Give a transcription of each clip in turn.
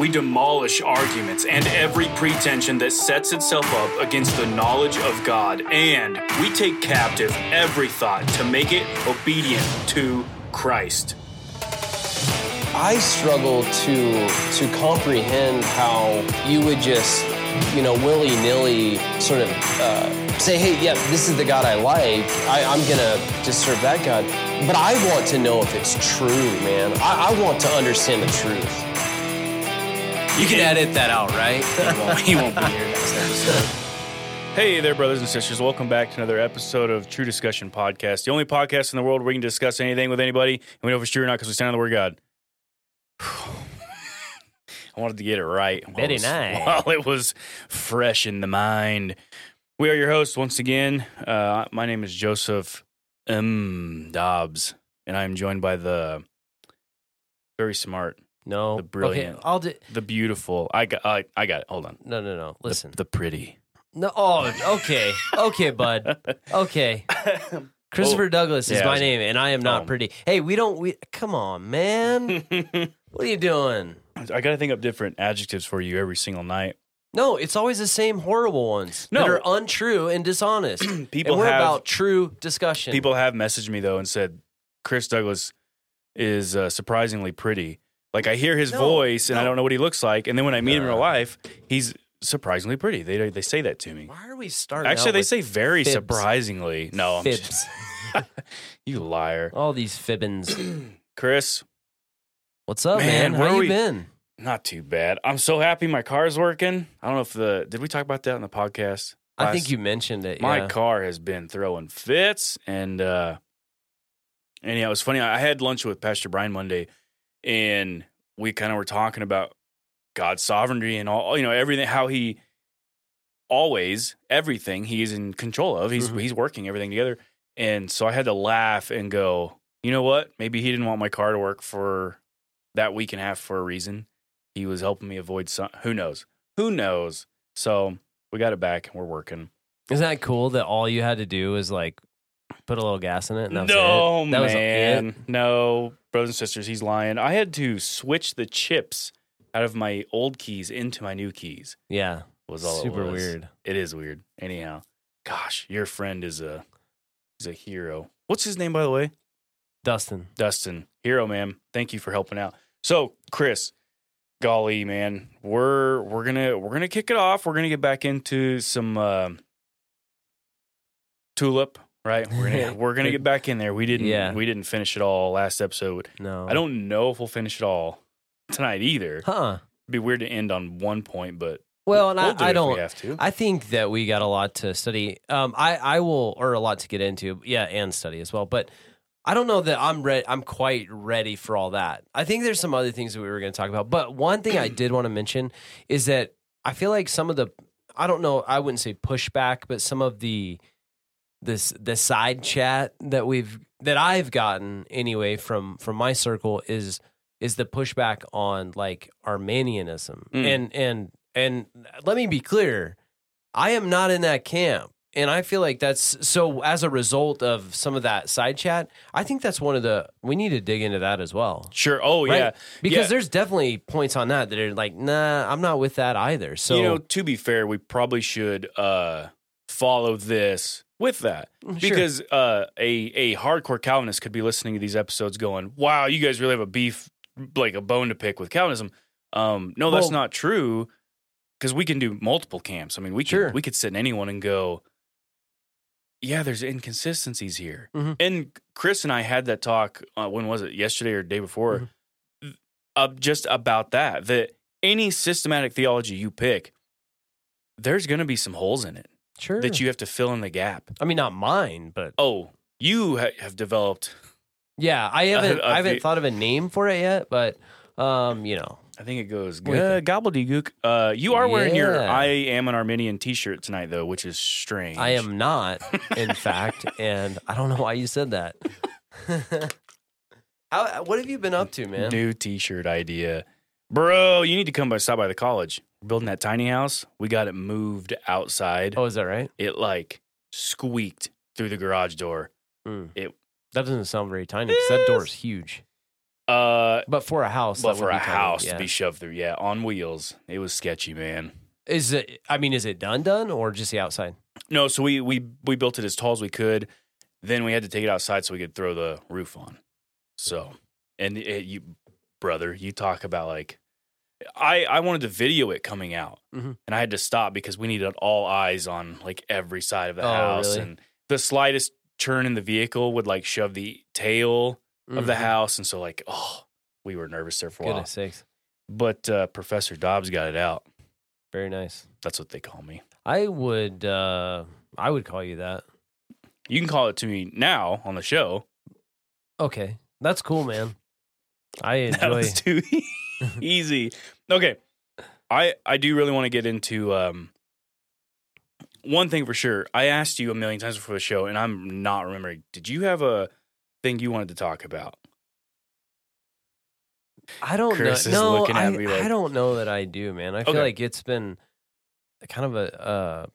we demolish arguments and every pretension that sets itself up against the knowledge of God, and we take captive every thought to make it obedient to Christ. I struggle to to comprehend how you would just, you know, willy nilly sort of uh, say, "Hey, yeah, this is the God I like. I, I'm gonna just serve that God." But I want to know if it's true, man. I, I want to understand the truth. You can edit that out, right? He won't, he won't be here next episode. Hey there, brothers and sisters. Welcome back to another episode of True Discussion Podcast, the only podcast in the world where we can discuss anything with anybody, and we know if it's true or not because we stand on the Word of God. I wanted to get it right. while Very it was- nice. While it was fresh in the mind. We are your hosts once again. Uh, my name is Joseph M. Dobbs, and I am joined by the very smart, No, The brilliant. Okay, I'll do. the beautiful. I got. I, I got it. Hold on. No, no, no. Listen. the pretty. no. Oh, okay, okay, bud. Okay. Christopher Douglas is yeah, my was- name, and I am not Oh. pretty. Hey, we don't. We come on, man. what are you doing? I got to think up different adjectives for you every single night. No, it's always the same horrible ones No. that are untrue and dishonest. People and we're have about true discussion. people have messaged me though and said Chris Douglas is uh, surprisingly pretty. Like I hear his No, voice and I don't know what he looks like, and then when I meet him in real life, he's surprisingly pretty. They they say that to me. Why are we starting? Actually, out they with say very fibs? surprisingly. No, I'm fibs. just, you liar, All these fibbins. Chris. What's up, Man, man? where How you we- been? Not too bad. I'm so happy my car's working. I don't know if the did we talk about that in the podcast? I think you mentioned it. my yeah. car has been throwing fits and uh and yeah it was funny i had lunch with pastor brian monday and we kind of were talking about god's sovereignty and all you know everything how he always everything he's in control of he's Mhm. he's working everything together. And so i had to laugh and go you know what? Maybe he didn't want my car to work for that week and a half for a reason. He was helping me avoid some who knows? Who knows? So we got it back and we're working. Isn't that cool that all you had to do is like put a little gas in it? And that was no, it? That was man. it? No, brothers and sisters, he's lying. I had to switch the chips out of my old keys into my new keys. Yeah. Was all Super was. weird. It is weird. Anyhow, gosh, your friend is a is a hero. What's his name, by the way? Dustin. Dustin. Hero, man. Thank you for helping out. So, Chris, golly, man, we're we're gonna we're gonna kick it off. We're gonna get back into some uh, tulip, right? We're gonna we're gonna get back in there. We didn't Yeah. we didn't finish it all last episode. No. I don't know if we'll finish it all tonight either. Huh. It'd be weird to end on one point, but Well, and we'll do I, I don't. have to. I think that we got a lot to study. Um, I, I will, or a lot to get into. Yeah, and study as well. But I don't know that I'm ready. I'm quite ready for all that. I think there's some other things that we were going to talk about. But one thing I did want to mention is that I feel like some of the, I don't know, I wouldn't say pushback, but some of the, this the side chat that we've that I've gotten anyway from from my circle is is the pushback on like Arminianism Mm. and and and let me be clear, I am not in that camp. And I feel like that's so as a result of some of that side chat, I think that's one of the we need to dig into that as well. sure. Oh Right? yeah, Because Yeah. there's definitely points on that that are like, nah, I'm not with that either. So you know, to be fair, we probably should uh, follow this with that Sure. because uh, a a hardcore Calvinist could be listening to these episodes, going, "Wow, you guys really have a beef, like a bone to pick with Calvinism." Um, no, that's Well- not true. Because we can do multiple camps. I mean, we could we could sit in anyone and go, "Yeah, there's inconsistencies here." Mhm. And Chris and I had that talk. Uh, when was it? Yesterday or day before? Mm-hmm. Uh, just about that. That any systematic theology you pick, there's going to be some holes in it sure. that you have to fill in the gap. I mean, not mine, but Oh, you ha- have developed. yeah, I haven't I haven't thought of a name for it yet. But um, you know, I think it goes What do you uh, gobbledygook. Uh, you are wearing your Yeah. "I am an Arminian" T-shirt tonight, though, which is strange. I am not, in fact, and I don't know why you said that. How, what have you been up to, man? New T-shirt idea, bro. You need to come by stop by the college. Building that tiny house. We got it moved outside. Oh, is that right? It like squeaked through the garage door. Mm. It- that doesn't sound very tiny because that door is huge. Uh, But for a house, but that for would a house yeah. to be shoved through, yeah, on wheels, it was sketchy, man. is it? I mean, is it done done or just the outside? No, so we we we built it as tall as we could. Then we had to take it outside so we could throw the roof on. So, and it, you, brother, you talk about like, I I wanted to video it coming out, Mhm. and I had to stop because we needed all eyes on like every side of the Oh, house, really? and the slightest turn in the vehicle would like shove the tail of the Mhm. house, and so like, oh, we were nervous there for a while. Sakes, But uh, Professor Dobbs got it out. very nice. That's what they call me. I would, uh I would call you that. You can call it to me now on the show. Okay, that's cool, man. I enjoy That was too easy. Okay. I I do really want to get into um one thing for sure. I asked you a million times before the show and I'm not remembering. Did you have a thing you wanted to talk about? I don't Chris is know. No, looking at I, me like- I don't know that I do, man. I feel Okay. like it's been kind of a, uh,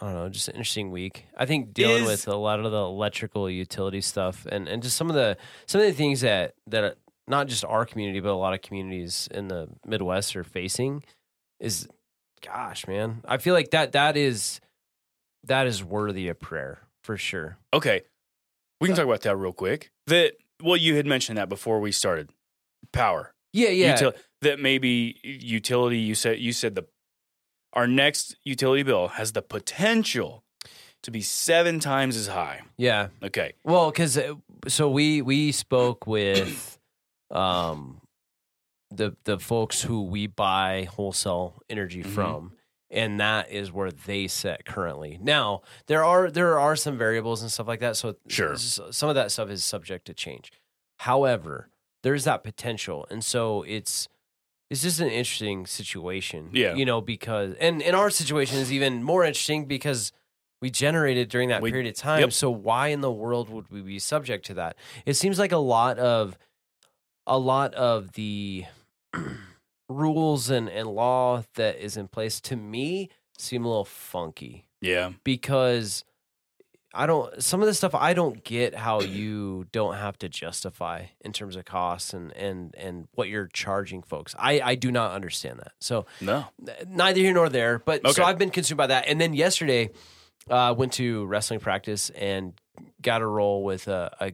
I don't know, just an interesting week. I think dealing Is- with a lot of the electrical utility stuff and, and just some of the some of the things that that not just our community but a lot of communities in the Midwest are facing is, gosh, man. I feel like that that is that is worthy of prayer for sure. Okay. We can talk about that real quick. That well you had mentioned that before we started. Power. Yeah, yeah. Util- that maybe utility you said you said the our next utility bill has the potential to be 7 times as high. yeah. Okay. Well, because uh, so we we spoke with um the the folks who we buy wholesale energy Mhm. from, and that is where they sit currently. Now there are there are some variables and stuff like that. So Sure. some of that stuff is subject to change. However, there's that potential, and so it's it's just an interesting situation. Yeah. you know because and in our situation is even more interesting because. We generated during that We- period of time. yep. So why in the world would we be subject to that? It seems like a lot of a lot of the rules and, and law that is in place to me seem a little funky Yeah. because I don't some of the stuff I don't get how you don't have to justify in terms of costs and and and what you're charging folks. I I do not understand that. So No. neither here nor there. But Okay. so I've been consumed by that. And then yesterday, I uh, went to wrestling practice and got a roll with a, a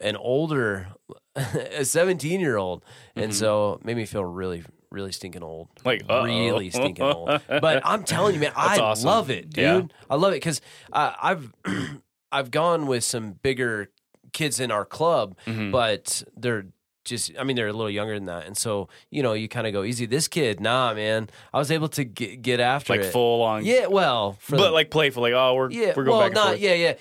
an older, a seventeen year old, and Mhm. so made me feel really, really stinking old. Like uh-oh. really stinking old. But I'm telling you, man, I awesome. love it, dude. Yeah. I love it because uh, I've I've gone with some bigger kids in our club, Mhm. but they're just I mean they're a little younger than that, and so you know you kind of go easy. This kid, nah, man, I was able to get get after like it. full on. yeah, well, but the- like playful. Like oh, we're yeah, we're going well, back not yeah, yeah.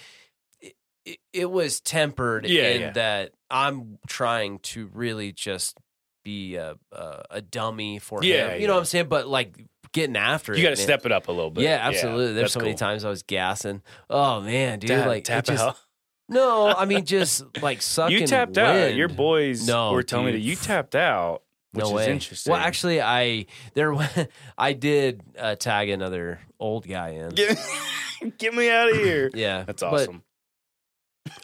It, was tempered Yeah, in yeah. that I'm trying to really just be a a, a dummy for Yeah, him. You know what I'm saying? But like getting after You it, got to step it up a little bit. Yeah, absolutely. There's that's so many times I was gassing. Oh man, dude, Tap, like tap just, out. no, I mean just like sucking. You tapped out. Your boys No, were telling me that you tapped out, which no is way. interesting. Well, actually, I there I did uh, tag another old guy in. get, get me out of here. Yeah, That's awesome.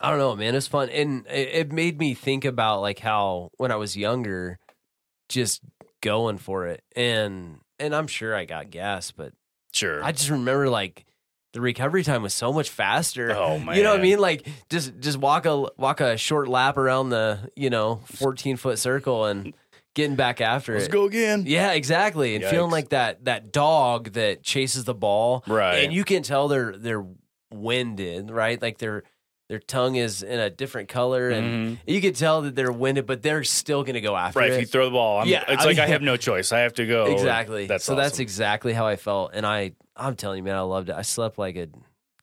I don't know, man. It's fun, and it, it made me think about like how when I was younger, just going for it, and and I'm sure I got gas, but sure. I just remember like the recovery time was so much faster. Oh, man, You know what I mean? Like just just walk a walk a short lap around the you know 14 foot circle and getting back after Let's it. go again. Yeah, exactly. And feeling like that that dog that chases the ball, Right. and you can tell they're they're winded, right? Like their their tongue is in a different color, and Mhm. you can tell that they're winded, but they're still going to go after Right. it. Right, if you throw the ball, I'm, Yeah, it's I like I have no choice. I have to go. exactly. That's so that's exactly how I felt, and I I'm telling you, man, I loved it. I slept like a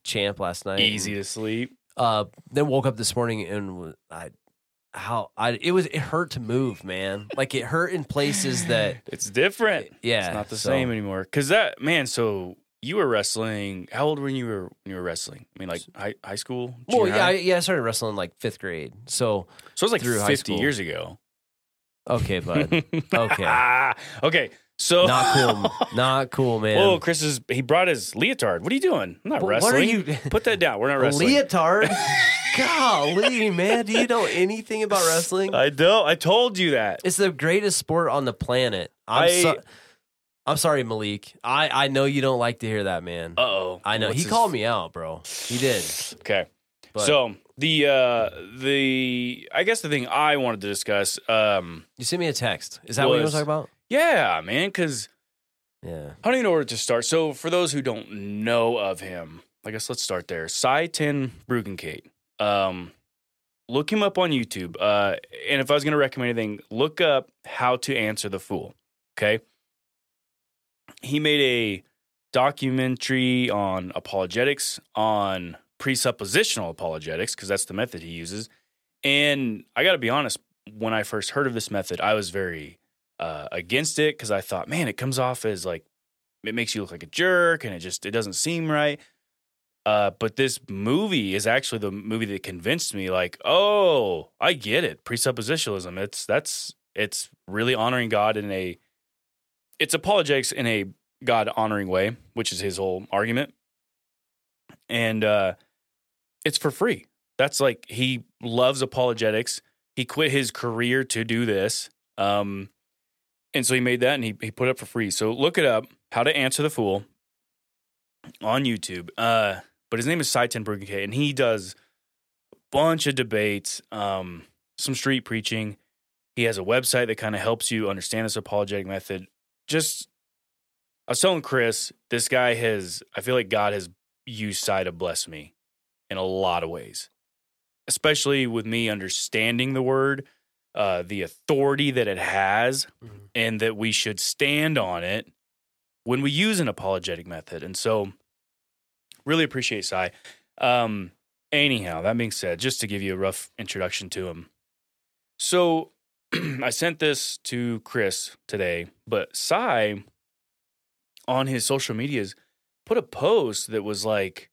champ last night. easy to sleep. Uh, then woke up this morning and I how I it was it hurt to move, man. Like it hurt in places that It's different. yeah, It's not the so- same anymore. Cause that man. So you were wrestling. How old were you when you were wrestling? I mean, like high high school. Well, yeah, I, yeah. I started wrestling like fifth grade. So So it was like through fifty years ago. okay, bud, Okay. okay. So not cool, not cool, man. Whoa, Chris is he brought his leotard. What are you doing? I'm not wrestling. What are you? Put that down. We're not wrestling. leotard? Golly, man, do you know anything about wrestling? I don't. I told you that. It's the greatest sport on the planet. I'm, I- so, I'm sorry, Malik. I, I know you don't like to hear that, man. Uh oh. I know. he called me out, bro. He did. Okay. But so the uh the I guess the thing I wanted to discuss, um, you sent me a text. Is that what you want was- to talk about? yeah, man, because Yeah. I don't even know where to start. So for those who don't know of him, I guess let's start there. Sye Ten Bruggencate. Um, look him up on YouTube. Uh, and if I was going to recommend anything, look up how to answer the fool. Okay. He made a documentary on apologetics, on presuppositional apologetics, because that's the method he uses. And I got to be honest, when I first heard of this method, I was very uh, against it because I thought, man, it comes off as like it makes you look like a jerk, and it just it doesn't seem right. Uh, but this movie is actually the movie that convinced me, like, oh, I get it. Presuppositionalism. It's that's it's really honoring God in a it's apologetics in a God honoring way, which is his whole argument. And uh it's for free. That's like he loves apologetics. He quit his career to do this. Um and so he made that and he, he put it up for free. So look it up, How to Answer the Fool on YouTube. Uh but his name is Sye Ten Bruggencate, and he does a bunch of debates, um, some street preaching. He has a website that kind of helps you understand this apologetic method. Just, I was telling Chris, this guy has, I feel like God has used Sye to bless me in a lot of ways, especially with me understanding the word, uh, the authority that it has, Mhm. and that we should stand on it when we use an apologetic method. And so, really appreciate Sye. Um, anyhow, that being said, just to give you a rough introduction to him. So I sent this to Chris today, but Sye on his social medias put a post that was like,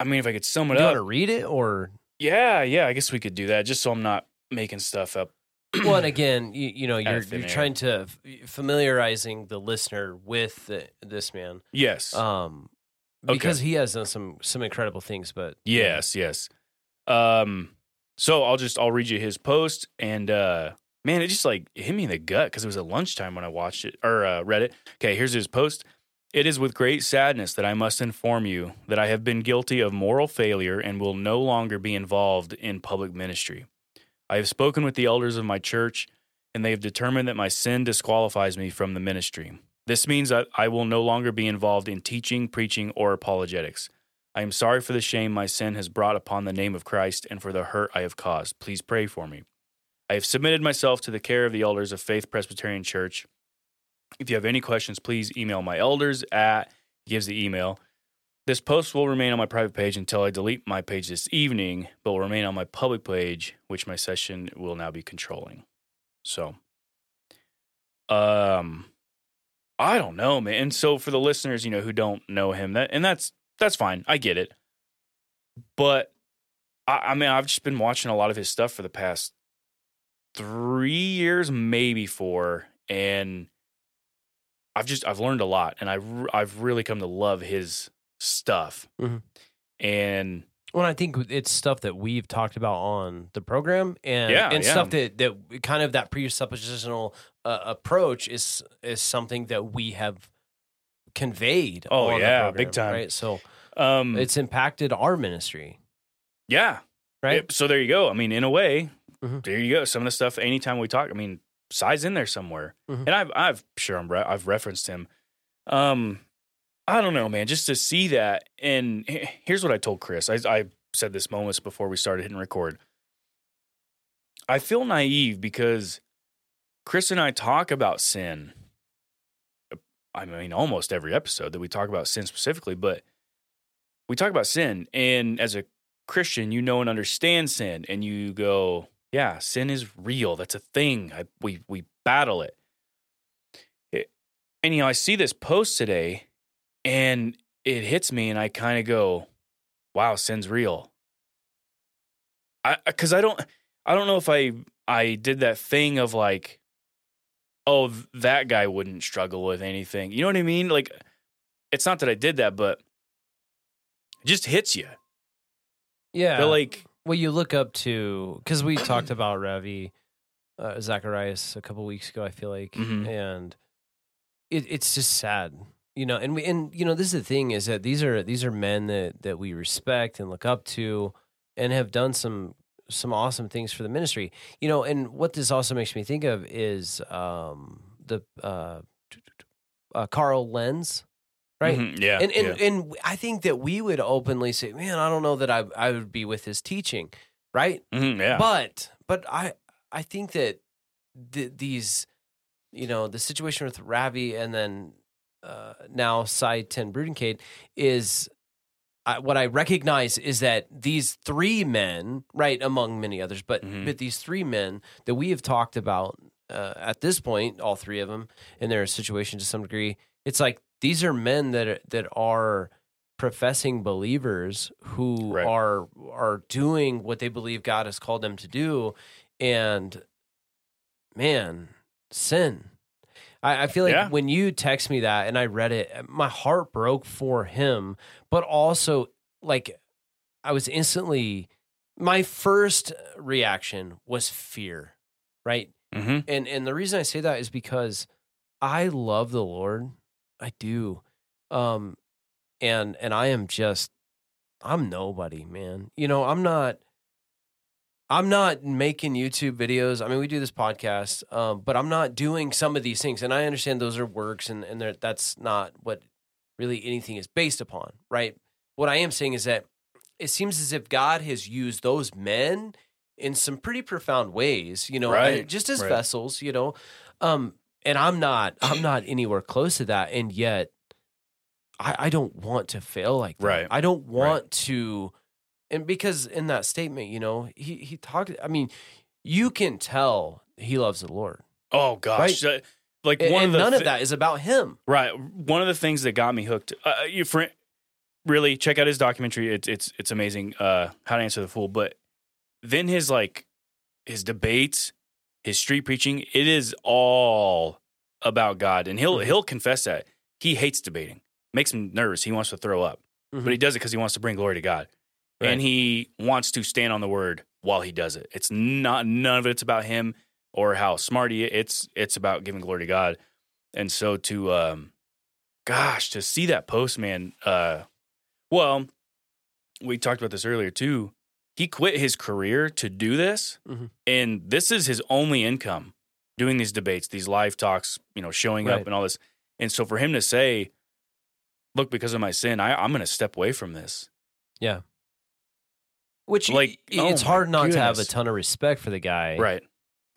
I mean, if I could sum it you up, to read it or? yeah, yeah, I guess we could do that just so I'm not making stuff up. well, and again, you, you know, you're you're air. trying to familiarizing the listener with the, this man, Yes. um, Okay. because he has done some some incredible things. But Yes, yes. Um, so I'll just I'll read you his post, and uh, man, it just like hit me in the gut because it was at lunchtime when I watched it or uh, read it. Okay, here's his post. It is with great sadness that I must inform you that I have been guilty of moral failure and will no longer be involved in public ministry. I have spoken with the elders of my church, and they have determined that my sin disqualifies me from the ministry. This means that I will no longer be involved in teaching, preaching, or apologetics. I am sorry for the shame my sin has brought upon the name of Christ and for the hurt I have caused. Please pray for me. I have submitted myself to the care of the elders of Faith Presbyterian Church. If you have any questions, please email my elders at, gives the email. This post will remain on my private page until I delete my page this evening, but will remain on my public page, which my session will now be controlling. So, um, I don't know, man. And so for the listeners, you know, who don't know him, that and that's that's fine. I get it. But I, I mean, I've just been watching a lot of his stuff for the past three years, maybe four, and I've just I've learned a lot, and I I've really come to love his stuff. Mhm. And Well, I think it's stuff that we've talked about on the program, and Yeah, and yeah. stuff that that kind of that presuppositional uh, approach is is something that we have conveyed. Oh, yeah, program, big time. Right, so um, it's impacted our ministry. yeah, Right, Yep, so there you go. I mean, in a way, Mhm. there you go. Some of the stuff. Anytime we talk, I mean, Sye's in there somewhere, Mhm. and I've I've sure I'm re- I've referenced him. Um, I don't know, man. Just to see that, and here's what I told Chris. I I said this moments before we started hitting record. I feel naive because Chris and I talk about sin. I mean, almost every episode that we talk about sin specifically, but we talk about sin, and as a Christian, you know and understand sin, and you go, "Yeah, sin is real. That's a thing. I, we we battle it." it. And you know, I see this post today, and it hits me, and I kind of go, "Wow, sin's real." I because I don't I don't know if I I did that thing of like, oh, that guy wouldn't struggle with anything. You know what I mean? Like, it's not that I did that, but it just hits you. Yeah. Like, well, you look up to because we talked about Ravi uh, Zacharias a couple weeks ago. I feel like, Mhm. and it, it's just sad, you know. And we and you know this is the thing is that these are these are men that that we respect and look up to, and have done some some awesome things for the ministry, you know. And what this also makes me think of is um, the uh, uh, Carl Lentz, right? mhm, yeah, and and, yeah. and I think that we would openly say, "Man, I don't know that I I would be with his teaching," right? Mhm, yeah. But but I I think that th- these you know the situation with Ravi and then uh, now Sye Ten Bruggencate is. I, what I recognize is that these three men, right, among many others, but Mhm. but these three men that we have talked about uh, at this point, all three of them, in their situation to some degree, it's like these are men that are, that are professing believers who Right. are are doing what they believe God has called them to do, and man, sin. I, I feel like Yeah. when you text me that and I read it, my heart broke for him, but also like I was instantly my first reaction was fear, right? Mhm. And and the reason I say that is because I love the Lord. I do. Um and and I am just I'm nobody, man. You know, I'm not I'm not making YouTube videos. I mean, we do this podcast, um, but I'm not doing some of these things. And I understand those are works and, and that's not what really anything is based upon, right? What I am saying is that it seems as if God has used those men in some pretty profound ways, you know, Right, just as right. vessels, you know. Um, and I'm not I'm not anywhere close to that. And yet I, I don't want to fail like that. Right, I don't want to and because in that statement, you know, he he talked I mean, you can tell he loves the Lord. Oh gosh, uh, like one and of none of that is about him. Right. One of the things that got me hooked. Uh, you friend, really check out his documentary. It's it's it's amazing. Uh, How to Answer the Fool. But then his like his debates, his street preaching. It is all about God, and he'll Mhm. he'll confess that he hates debating. Makes him nervous. He wants to throw up, Mhm. but he does it because he wants to bring glory to God, Right. and he wants to stand on the word while he does it. It's not none of it's about him or how smart he. It's it's about giving glory to God, and so to um, gosh, to see that post, man. Uh, well, we talked about this earlier too. He quit his career to do this, Mhm. and this is his only income doing these debates, these live talks, you know, showing up and all this. And so for him to say, "Look, because of my sin, I, I'm going to step away from this." Which Like, oh it's hard not to have a ton of respect for the guy. Right.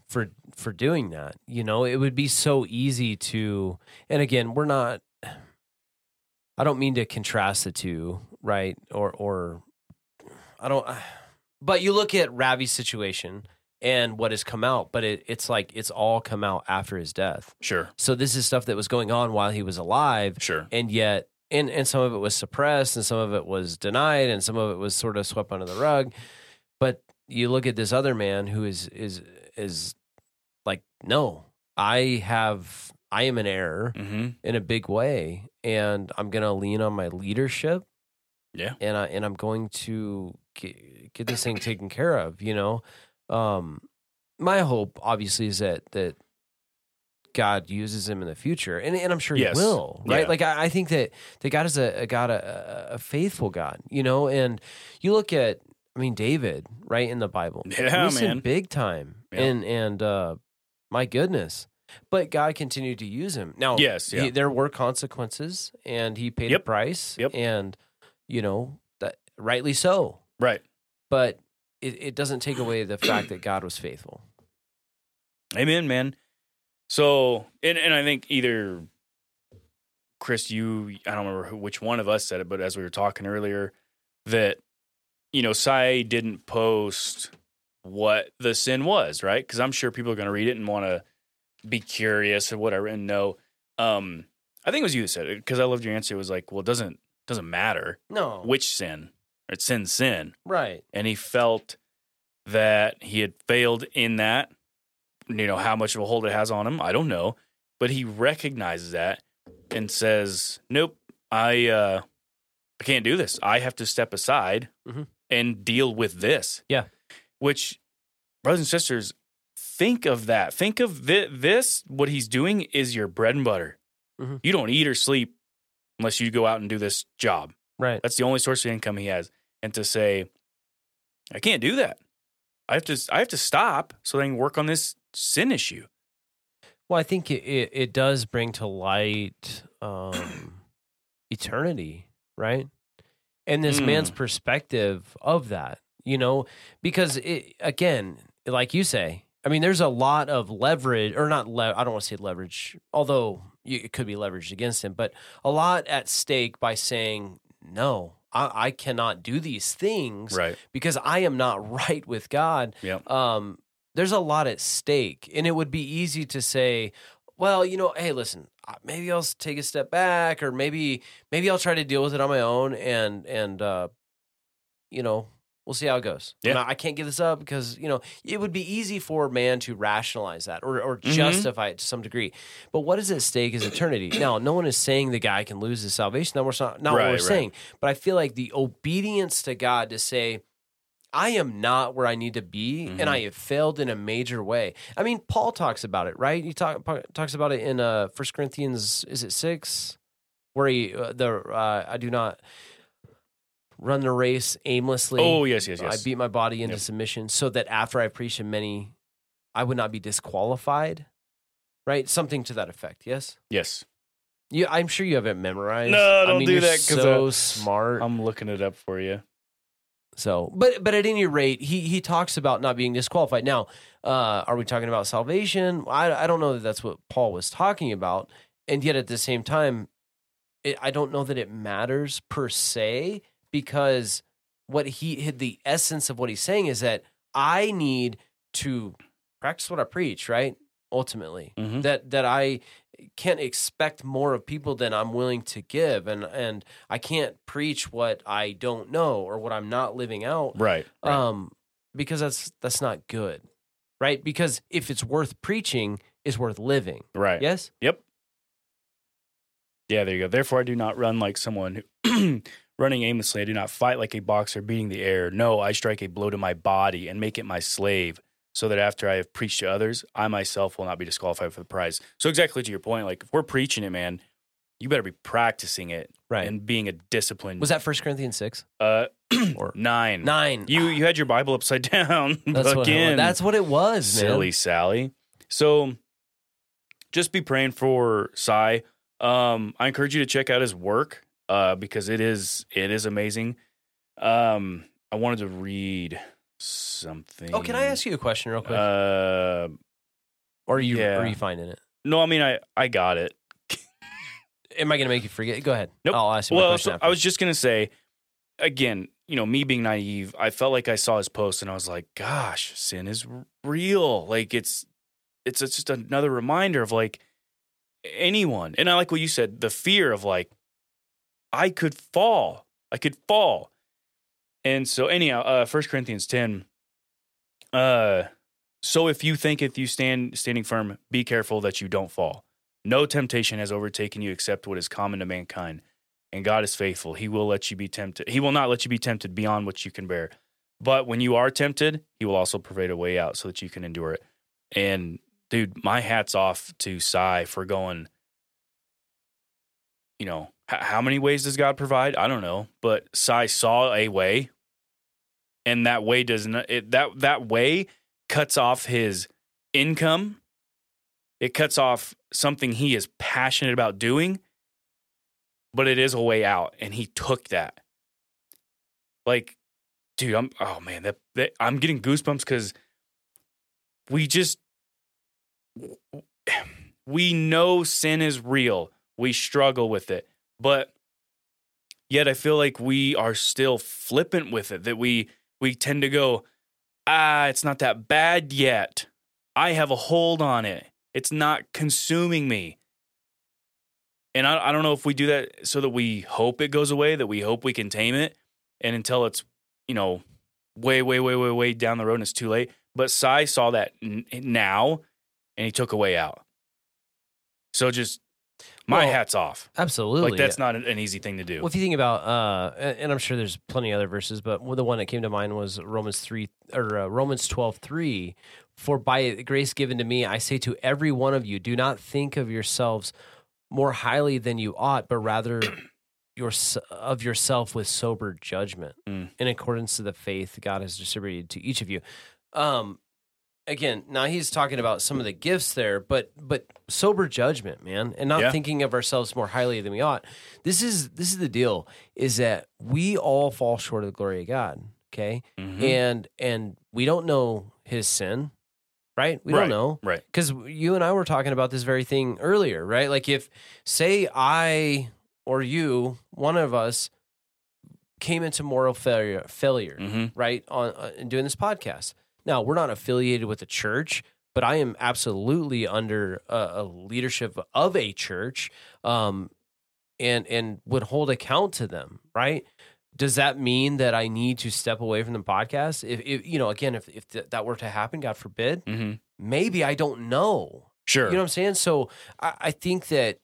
for for doing that. You know, it would be so easy to and again, we're not I don't mean to contrast the two, right? Or or I don't but you look at Ravi's situation and what has come out, but it, it's like it's all come out after his death. Sure. So this is stuff that was going on while he was alive Sure. and yet and and some of it was suppressed and some of it was denied and some of it was sort of swept under the rug. But you look at this other man who is is is like no i have i am an error hmm in a big way and i'm going to lean on my leadership Yeah. and i and i'm going to get, get this thing taken care of you know? Um my hope obviously is that that God uses him in the future, and, and I'm sure Yes. he will, right? Yeah. Like I, I think that that God is a, a God, a, a faithful God, you know. And you look at, I mean, David, right in the Bible, Yeah, man. big time, Yeah. and and uh, my goodness, but God continued to use him. Now, Yes, he- there were consequences, and he paid Yep. a price, Yep. and you know that rightly so, Right. but it, it doesn't take away the fact that God was faithful. Amen, man. So, and and I think either Chris, you, I don't remember which one of us said it, but as we were talking earlier, that you know, Sye didn't post what the sin was, right? Because I'm sure people are going to read it and want to be curious or whatever and know. Um, I think it was you that said it because I loved your answer. It was like, well, it doesn't doesn't matter No, which sin. It's sin, sin right, and he felt that he had failed in that. You know how much of a hold it has on him, I don't know, but he recognizes that and says, "Nope, I uh, I can't do this. I have to step aside Mhm. and deal with this. Yeah. Which, brothers and sisters, think of that. Think of thi- this. What he's doing is your bread and butter. Mhm. You don't eat or sleep unless you go out and do this job. Right. That's the only source of income he has. And to say, I can't do that. I have to. I have to stop so I can work on this sin issue. Well, I think it, it, it does bring to light um, eternity, right? And this man's Mm. perspective of that, you know, because it, again, like you say, I mean, there's a lot of leverage, or not, le- I don't want to say leverage, although you, it could be leveraged against him, but a lot at stake by saying, no, I, I cannot do these things Right. because I am not right with God Yep. um, there's a lot at stake, and it would be easy to say, well, you know, hey, listen, maybe I'll take a step back, or maybe maybe I'll try to deal with it on my own, and and uh, you know, we'll see how it goes. Yeah. not- I can't give this up because you know it would be easy for man to rationalize that or or Mhm. justify it to some degree. But what is at stake is eternity. now, no one is saying the guy can lose his salvation. That was not not what we're right. saying. But I feel like the obedience to God to say. I am not where I need to be, Mhm. and I have failed in a major way. I mean, Paul talks about it, right? He talk, talks about it in uh, First Corinthians, is it six, where he uh, the uh, I do not run the race aimlessly. Oh yes, yes, yes. I beat my body into Yep. submission, so that after I preach to many, I would not be disqualified. Right, something to that effect. Yes. yes. You, I'm sure you have it memorized. No, don't mean, do that So uh, smart. I'm looking it up for you. So, but but at any rate, he he talks about not being disqualified. Now, uh, are we talking about salvation? I I don't know that that's what Paul was talking about, and yet at the same time, it, I don't know that it matters per se because what he the essence of what he's saying is that I need to practice what I preach, right? Ultimately, Mhm. that that I can't expect more of people than I'm willing to give, and and I can't preach what I don't know or what I'm not living out, Right. right. um, because that's that's not good, right? Because if it's worth preaching, it's worth living. right. Yes, Yep. Yeah, there you go. Therefore, I do not run like someone who, running aimlessly. I do not fight like a boxer beating the air. No, I strike a blow to my body and make it my slave, so that after I have preached to others, I myself will not be disqualified for the prize. So, exactly to your point, like if we're preaching it, man, you better be practicing it right. and being a disciplined. was that First Corinthians six uh, or nine? nine? You you had your Bible upside down that's what it, again. that's what it was, man. silly Sally. So just be praying for Sye. Um, I encourage you to check out his work uh, because it is it is amazing. Um, I wanted to read something. Oh, can I ask you a question real quick? Uh, or are you yeah. are you finding it? no, I mean I I got it. Am I going to make you forget? Go ahead. Nope. I'll ask you Well, question so. I was just gonna say again. You know, me being naive, I felt like I saw his post and I was like, "Gosh, sin is real." Like it's it's it's just another reminder of like anyone. And I like what you said, the fear of like I could fall. I could fall. And so anyhow, uh 1 Corinthians 10 uh so if you think if you stand standing firm, be careful that you don't fall. No temptation has overtaken you except what is common to mankind. And God is faithful. He will let you be tempted. He will not let you be tempted beyond what you can bear. But when you are tempted, he will also provide a way out so that you can endure it. And dude, my hat's off to Sye for going, you know, how many ways does God provide? I don't know. But Sye saw a way. And that way does not it, that that way cuts off his income. It cuts off something he is passionate about doing, but it is a way out. And he took that. Like, dude, I'm oh man, that, that I'm getting goosebumps because we just we know sin is real. We struggle with it. But yet I feel like we are still flippant with it, that we we tend to go, ah, it's not that bad yet. I have a hold on it. It's not consuming me. And I, I don't know if we do that so that we hope it goes away, that we hope we can tame it. And until it's, you know, way, way, way, way, way down the road and it's too late. But Sye saw that n- now and he took a way out. So just My Well, hat's off. Absolutely. Like that's not an, an easy thing to do. Well, if you think about, uh, and I'm sure there's plenty of other verses, but the one that came to mind was Romans three or uh, Romans twelve three. For by grace given to me, I say to every one of you, do not think of yourselves more highly than you ought, but rather your of yourself with sober judgment, Mm. in accordance to the faith God has distributed to each of you. Um, again, now he's talking about some of the gifts there, but but sober judgment, man, and not Yeah. thinking of ourselves more highly than we ought. This is this is the deal: is that we all fall short of the glory of God. Okay, Mhm. and and we don't know His sin, right? We Right. don't know right. because you and I were talking about this very thing earlier, right? Like if say I or you, one of us, came into moral failure, failure, hmm right, on uh, in doing this podcast. Now we're not affiliated with a church, but I am absolutely under a, a leadership of a church, um, and and would hold account to them, right? Does that mean that I need to step away from the podcast? If, if you know, again, if if th- that were to happen, God forbid, hmm maybe I don't know. Sure. You know what I'm saying? So I, I think that,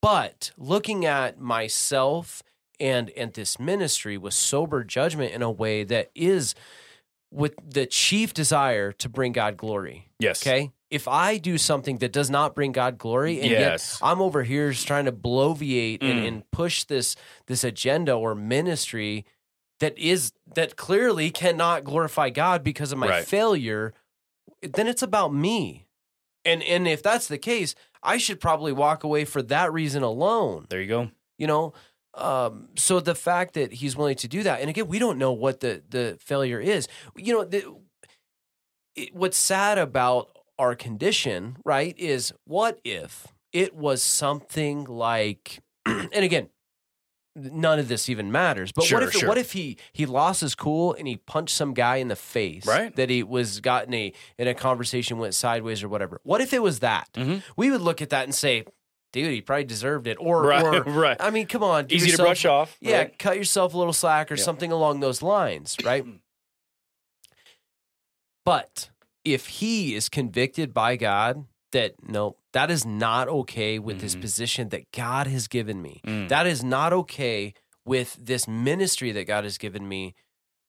but looking at myself and and this ministry with sober judgment in a way that is with the chief desire to bring God glory. yes. Okay. If I do something that does not bring God glory, and Yes. yet I'm over here just trying to bloviate and, Mm. and push this this agenda or ministry that is that clearly cannot glorify God because of my Right. failure, then it's about me. And and if that's the case, I should probably walk away for that reason alone. There you go. You know, um, so the fact that he's willing to do that, and again, we don't know what the the failure is. You know, the, it, what's sad about our condition, right, is what if it was something like, and again, none of this even matters. But Sure, what if sure. what if he he lost his cool and he punched some guy in the face, Right. That he was got in a in a conversation went sideways or whatever. What if it was that? Mhm. We would look at that and say, dude, he probably deserved it, or Right. or right. I mean, come on, Easy to brush off. yeah, right? cut yourself a little slack or Yeah. something along those lines, right? but if he is convicted by God that no, that is not okay with this Mhm. position that God has given me. Mm. That is not okay with this ministry that God has given me.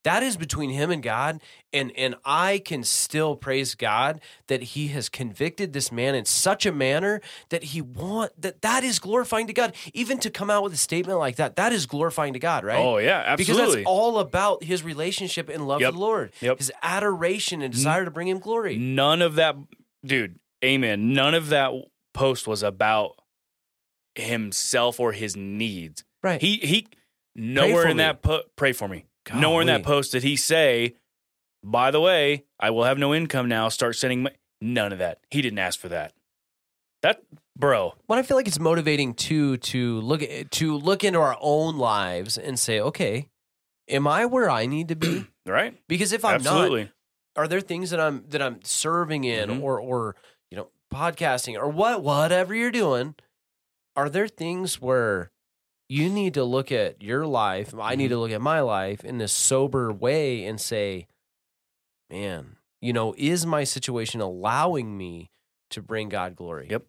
That is between him and God and and I can still praise God that he has convicted this man in such a manner that he want that that is glorifying to God even to come out with a statement like that that is glorifying to God right Oh yeah, absolutely. because that's all about his relationship and love Yep. for the Lord Yep. his adoration and desire to bring him glory None of that, dude. Amen. None of that post was about himself or his needs. right He he. Nowhere in me. that po- pray for me. Nowhere in that post did he say, "By the way, I will have no income now. Start sending." My-. None of that. He didn't ask for that. That bro. But I feel like it's motivating too to look to look into our own lives and say, okay, am I where I need to be? Right. Because if I'm not, are there things that I'm that I'm serving in Mhm. or or you know podcasting or what whatever you're doing? Are there things where you need to look at your life? I need Mhm. to look at my life in this sober way and say, man, you know, is my situation allowing me to bring God glory? Yep.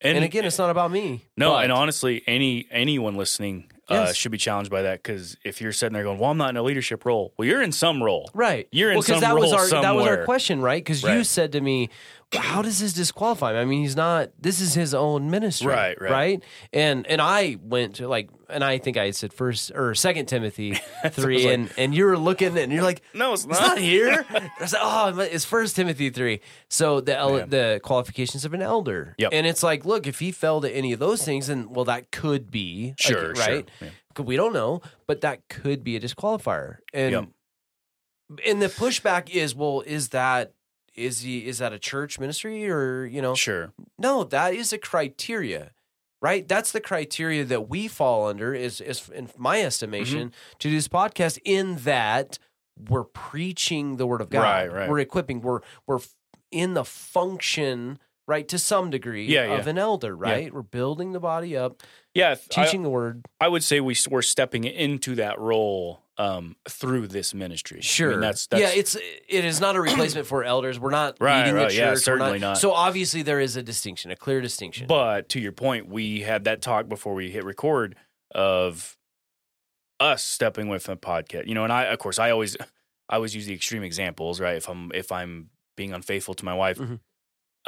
And, again, it's not about me. No, but- and honestly, any anyone listening uh, should be challenged by that because if you're sitting there going, "Well, I'm not in a leadership role," well, you're in some role. Right. You're in well, some that was role our that was our question, right? Because you said to me, "How does this disqualify him? I mean, he's not. This is his own ministry, Right, right. And and I went to like, and I think I said first or Second Timothy three, was like, and and you were looking and you're like, No, it's not. it's not here. I said, oh, it's First Timothy three. So the el- the qualifications of an elder, Yep. and it's like, look, if he fell to any of those things, then well, that could be like, Sure, sure. Yeah. We don't know, but that could be a disqualifier. And Yep. and the pushback is, well, is that is he is that a church ministry or you know? Sure. No, that is a criteria, right? That's the criteria that we fall under. Is is in my estimation Mm-hmm. to do this podcast. In that we're preaching the word of God, Right, right. We're equipping. We're we're in the function right? To some degree Yeah, of yeah. an elder, right? We're building the body up, Yeah, I- teaching the word. I, would say we, we're stepping into that role um, through this ministry. I Sure. mean, that's, that's yeah, it's it is not a replacement for elders. We're not Right, leading right, the yeah, church. We're certainly not. So obviously there is a distinction, a clear distinction. But to your point, we had that talk before we hit record of us stepping with a podcast. You know, and I of course I always I always use the extreme examples, right? If I'm if I'm being unfaithful to my wife, Mhm.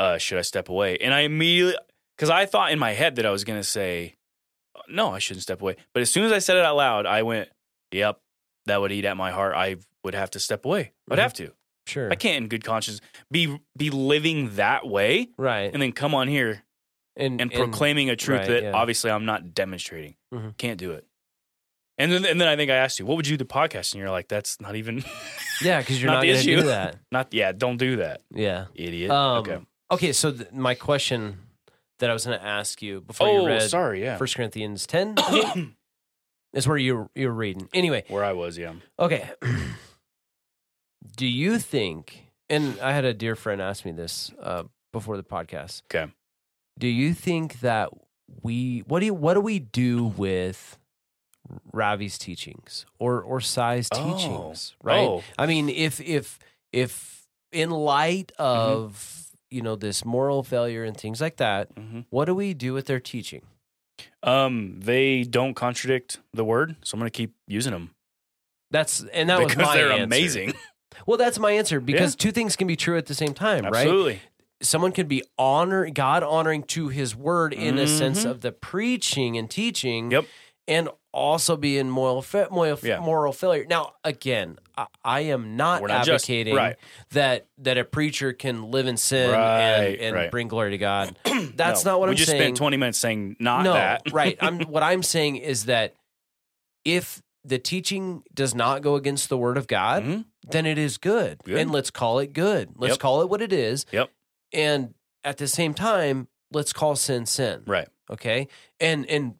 Uh, should I step away? And I immediately because I thought in my head that I was gonna say no, I shouldn't step away. But as soon as I said it out loud, I went, "Yep, that would eat at my heart. I would have to step away. I'd Mhm. have to. sure, I can't, in good conscience, be be living that way, right, and then come on here and and proclaiming a truth right, that yeah. obviously I'm not demonstrating. Mhm. Can't do it. And then, and then I think I asked you, what would you do the podcast? And you're like, that's not even, yeah, because you're not not, the going to issue. do that. not, yeah, don't do that, Yeah. idiot. Um, okay. Okay. So th- my question that I was going to ask you before Oh, you read sorry, yeah. First Corinthians ten is where you you were reading. Anyway, Where I was, yeah. Okay. Do you think, and I had a dear friend ask me this uh, before the podcast. Okay. Do you think that we what do you, what do we do with Ravi's teachings or or Sye's Oh. teachings? Right. Oh. I mean, if if if in light Mm-hmm. of you know this moral failure and things like that, Mhm. what do we do with their teaching? Um, they don't contradict the word, so I'm going to keep using them That's and that was because my they're answer. amazing. Well, that's my answer because two things can be true at the same time, right? Absolutely. someone can be honor God honoring to his word in a sense Mhm. of the preaching and teaching Yep. and also be in moral fa- moral, Yeah. moral failure. Now, again, I, I am not, not just- advocating right. that that a preacher can live in sin Right, and, and right. bring glory to God. That's No, not what we I'm saying. You just saying. spent 20 minutes saying not no, that. right. I'm what I'm saying is that if the teaching does not go against the word of God, Mhm. then it is good. Good. And let's call it good. Let's Yep. call it what it is. Yep. And at the same time, let's call sin sin. Right. Okay. And and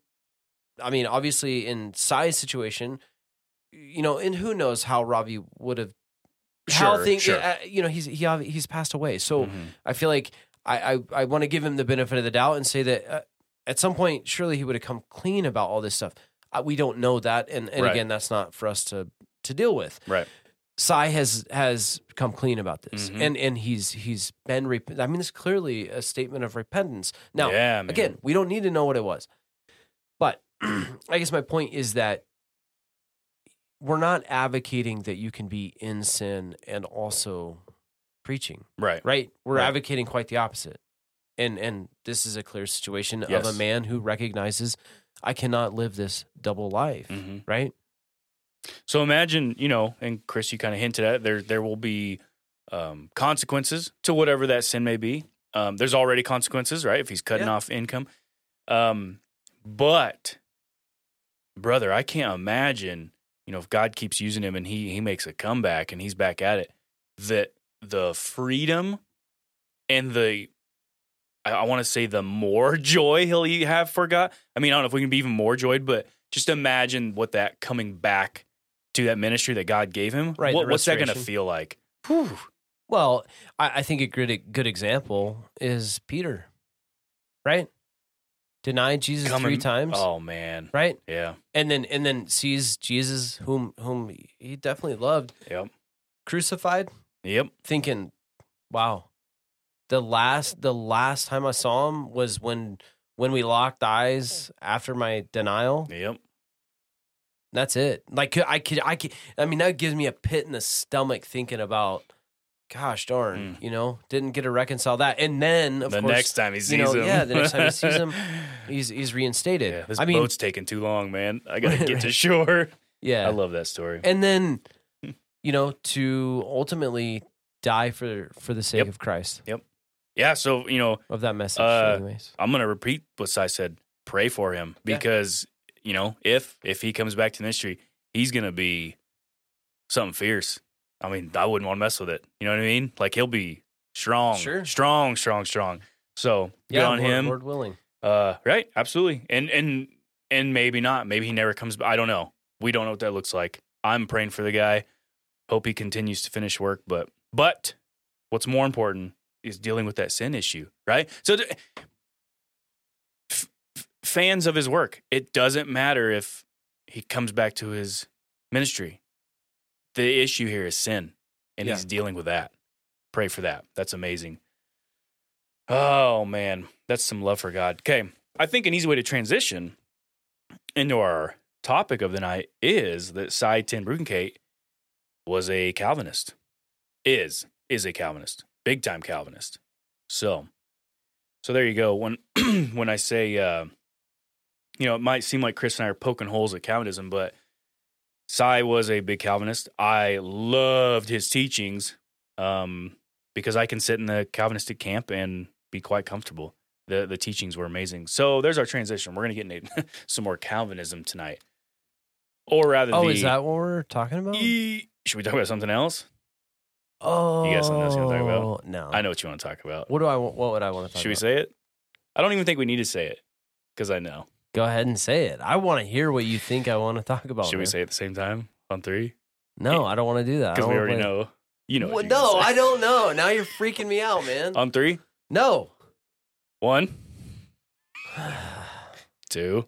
I mean, obviously in Sye's situation, you know, and who knows how Ravi would have how Sure, things sure. uh, you know, he's he he's passed away. So Mhm. I feel like I I, I want to give him the benefit of the doubt and say that uh, at some point surely he would have come clean about all this stuff. Uh, we don't know that, and and Right. again, that's not for us to to deal with. Right. Sye has has come clean about this, Mhm. and and he's he's been. Rep- I mean, it's clearly a statement of repentance. Now, yeah, again, we don't need to know what it was, I guess my point is that we're not advocating that you can be in sin and also preaching right. right? We're Right. advocating quite the opposite. And and this is a clear situation of a man who recognizes I cannot live this double life, hmm right? So imagine, you know, and Chris, you kind of hinted at it, there. There will be um, consequences to whatever that sin may be. Um, there's already consequences, right? If he's cutting Yeah. off income, um, but brother, I can't imagine. You know, if God keeps using him and he he makes a comeback and he's back at it, that the freedom and the I, I want to say the more joy he'll have for God. I mean, I don't know if we can be even more joyed, but just imagine what that coming back to that ministry that God gave him. Right, What, what's that going to feel like? Whew. Well, I, I think a good good example is Peter, right? Denied Jesus three times, Oh man. right? Yeah. And then and then sees Jesus, whom whom he definitely loved, Yep. crucified, Yep. thinking, "Wow, the last the last time I saw him was when when we locked eyes after my denial." Yep. That's it. Like I could, I could. I mean, that gives me a pit in the stomach thinking about, gosh darn, you know, didn't get to reconcile that. And then of the course, next time he sees you know, him. yeah, the next time he sees him, he's he's reinstated. yeah, this I mean, boat's taking too long, man. I got to get to shore. yeah, I love that story. and then, you know, to ultimately die for for the sake Yep. of Christ Yep. Yeah. So you know, of that message. Uh, anyways, I'm gonna repeat what I said. Pray for him Yeah. because you know if if he comes back to ministry, he's gonna be something fierce. I mean, I wouldn't want to mess with it. You know what I mean? Like he'll be strong, Sure. strong, strong, strong. So good yeah, on Lord, him. Lord willing. Uh, right? Absolutely. And and and maybe not. Maybe he never comes. I don't know. We don't know what that looks like. I'm praying for the guy. Hope he continues to finish work. But but what's more important is dealing with that sin issue, right? So, f- fans of his work, it doesn't matter if he comes back to his ministry. The issue here is sin, and Yeah. he's dealing with that. Pray for that. That's amazing. Oh man, that's some love for God. Okay, I think an easy way to transition into our topic of the night is that Sye Ten Bruggencate was a Calvinist. Is is a Calvinist, big time Calvinist. So, so there you go. When when I say, uh, you know, it might seem like Chris and I are poking holes at Calvinism, but Sye was a big Calvinist. I loved his teachings um, because I can sit in the Calvinistic camp and be quite comfortable. The the teachings were amazing. So there's our transition. We're gonna get into some more Calvinism tonight, or rather, Oh, the, is that what we're talking about? E- should we talk about something else? oh, You got something else you wanna talk about? No, I know what you want to talk about. What do I? What would I want to talk about? Should we say it? I don't even think we need to say it because I know. Go ahead and say it. I want to hear what you think I want to talk about. Should we man. say it at the same time on three? No, I don't want to do that. Because we already know. You know. Well, What no, I don't know. Now you're freaking me out, man. On three, no. one, two,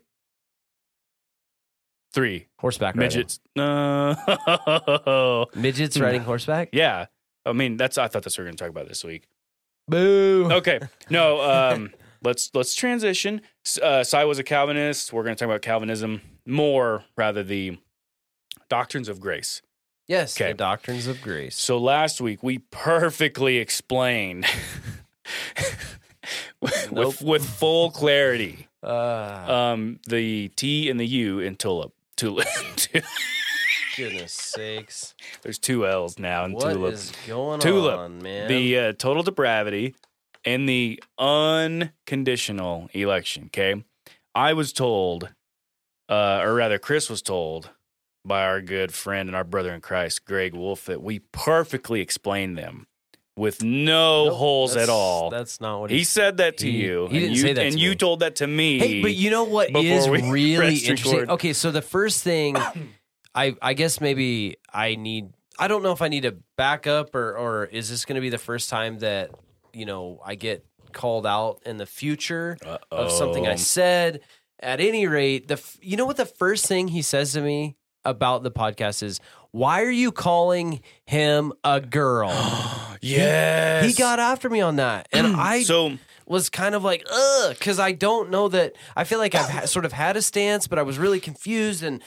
three. Horseback riding. Midgets. No. Midgets riding horseback. yeah. I mean, that's. I thought that's what we are going to talk about this week. Boo. Okay. No. Um. let's let's transition. Uh, Sye was a Calvinist. We're going to talk about Calvinism more, rather the doctrines of grace. Yes. Okay. The doctrines of grace. So last week we perfectly explained with, Nope. with full clarity Uh, um, the T and the U in tulip. Tulip. goodness sakes. There's two L's now in What tulip. is going Tulip. on, man? the uh, total depravity and the unconditional election. Okay, I was told, uh, or rather, Chris was told by our good friend and our brother in Christ, Greg Wolf, that we perfectly explained them with no Nope, holes at all. That's not what He said that to He- you. he and didn't you, say that and you me. told that to me. Hey, but you know what is really interesting? record. Okay, so the first thing, I I guess maybe I need. I don't know if I need to back up or or is this going to be the first time that you know I get called out in the future of something I said. At any rate, the f- you know what the first thing he says to me about the podcast is, "Why are you calling him a girl?" yes, He got after me on that, and I so was kind of like, ugh, because I don't know that. I feel like I've ha- sort of had a stance, but I was really confused. And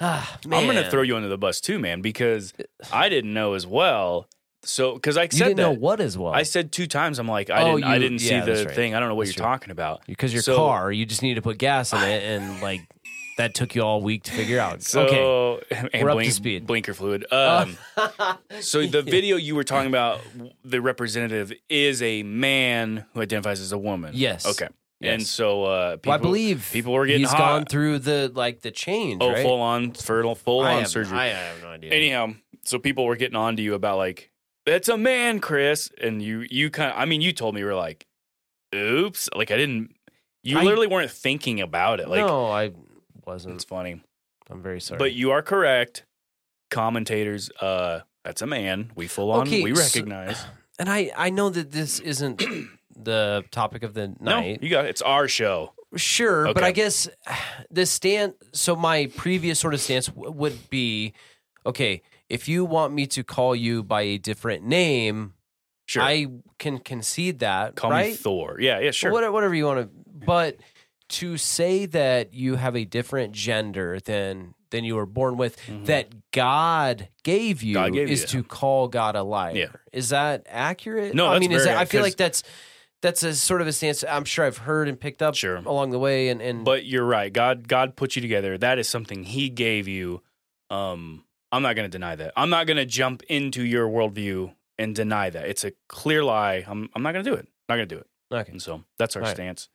ah, man, I'm going to throw you under the bus too, man, because I didn't know as well. So, because I said You didn't that, know what as well. I said two times. I'm like, I Oh, didn't, I you- didn't see yeah, that's the right. thing. I don't know what That's you're true. talking about. because your So- car, you just need to put gas in it, and like that took you all week to figure out. So, okay, and We're up to blink- speed. Blinker fluid. Um, so the video you were talking about, the representative is a man who identifies as a woman. Yes. Okay. And Yes. so, uh, people, well, I believe people were getting he's hot. gone through the like the change. oh, right? full on, full, full I on have, surgery. I have no idea. Anyhow, so people were getting on to you about like, that's a man, Chris. And you, you kind of, I mean, you told me you were like, oops. Like, I didn't, you I- literally weren't thinking about it. Like, no, I wasn't. It's funny. I'm very sorry. But you are correct. Commentators, uh, that's a man. We full on, Okay, we so- recognize. and I I know that this isn't the topic of the night. No, you got it. It's our show. Sure, but I guess the stand. So my previous sort of stance w- would be, okay, if you want me to call you by a different name, Sure. I can concede that, Call me? Thor. Yeah, yeah, sure. Whatever, whatever you want to. But to say that you have a different gender than than you were born with, Mhm. that God gave you, God gave is that. to call God a liar. Yeah. Is that accurate? No, I mean, is that, I feel like that's that's a sort of a stance I'm sure I've heard and picked up Sure. along the way, and and But you're right. God God put you together. That is something he gave you. Um, I'm not going to deny that. I'm not going to jump into your worldview and deny that. It's a clear lie. I'm I'm not going to do it. Not going to do it. okay. And so that's our All right. stance.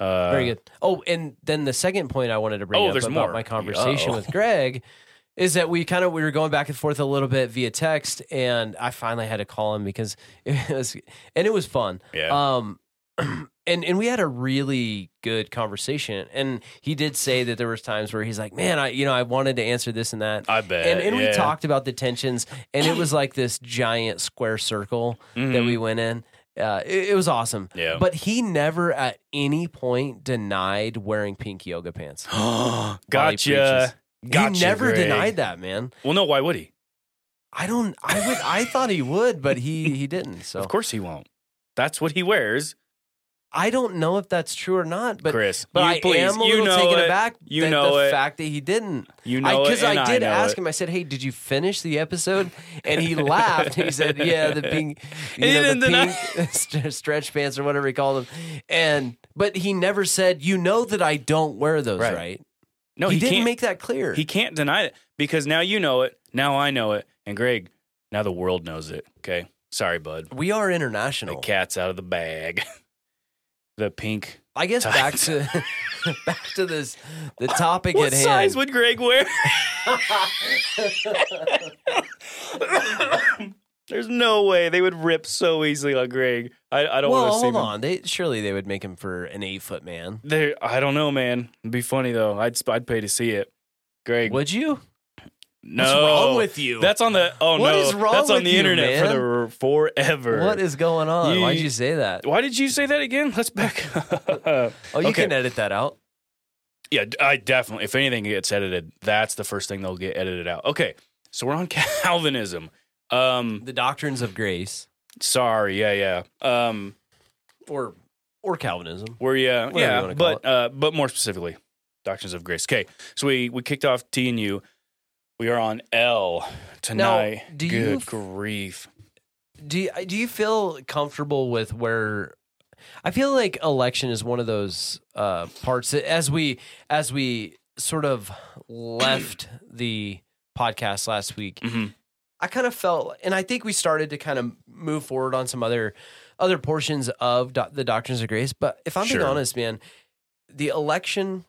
Uh, Very good. Oh, and then the second point I wanted to bring Oh, up about more. my conversation with Greg is that we kind of we were going back and forth a little bit via text, and I finally had to call him because it was and it was fun. Yeah. Um, and and we had a really good conversation, and he did say that there was times where he's like, "Man, I you know I wanted to answer this and that." I bet. and, and we talked about the tensions, and it was like this giant square circle that Mhm. we went in. Uh, it, it was awesome. Yeah. But he never at any point denied wearing pink yoga pants. gotcha. Gotcha. he never Greg. denied that, man. Well, no. Why would he? I don't. I would. I thought he would, but he he didn't. So Of course he won't. That's what he wears, I don't know if that's true or not. But Chris. but you, I please, am a you little know taken it. aback. You that know the it. fact that he didn't. You know it, Because I, and did know ask it. him. I said, "Hey, did you finish the episode?" And he laughed. He said, "Yeah, the pink, you know, didn't the pink st- stretch pants or whatever he called them." And but he never said, "You know that I don't wear those, Right. right?" No, he, he, didn't make that clear. He can't deny it because now you know it. Now I know it. And Greg, now the world knows it. Okay. Sorry, bud. we are international. The cat's out of the bag. the pink. I guess back to back to this the topic What at hand. What size would Greg wear? There's no way they would rip so easily on Greg. I, I don't well, want to see hold on. They surely they would make him for an eight foot man. They, I don't know, man. It'd be funny though. I'd I'd pay to see it. Greg, Would you? No, What's wrong with you? That's on the. Oh What no, is wrong that's on the you, internet man? for the forever. What is going on? You- Why'd you say that? Why did you say that again? Let's back. Oh, you Okay. can edit that out. Yeah, I definitely. If anything gets edited, that's the first thing they'll get edited out. Okay, so we're on Calvinism. Um, The doctrines of grace sorry, yeah, yeah. Um, or or Calvinism. we're yeah, yeah, but uh, but more specifically, doctrines of grace. Okay, so we we kicked off T and U. We are on L tonight. do Good you grief! Do you, do you feel comfortable with where? I feel like election is one of those uh, parts that as we as we sort of left the podcast last week, Mhm. I kind of felt, and I think we started to kind of move forward on some other other portions of do- the doctrines of grace. But if I'm being honest, man, the election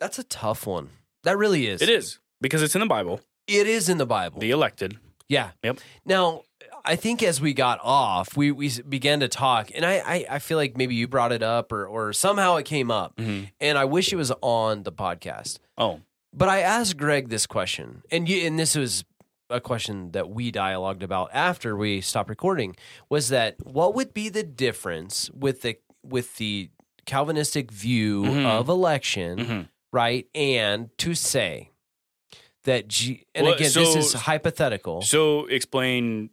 that's a tough one. That really is. It is because it's in the Bible. It is in the Bible. The elected. Yeah. Yep. Now, I think as we got off, we we began to talk, and I I, I feel like maybe you brought it up or or somehow it came up, Mhm. and I wish it was on the podcast. Oh, But I asked Greg this question, and you and this was a question that we dialogued about after we stopped recording. Was that what would be the difference with the with the Calvinistic view Mhm. of election, Mhm. right? And to say that, G- and Well, again, this is hypothetical. so explain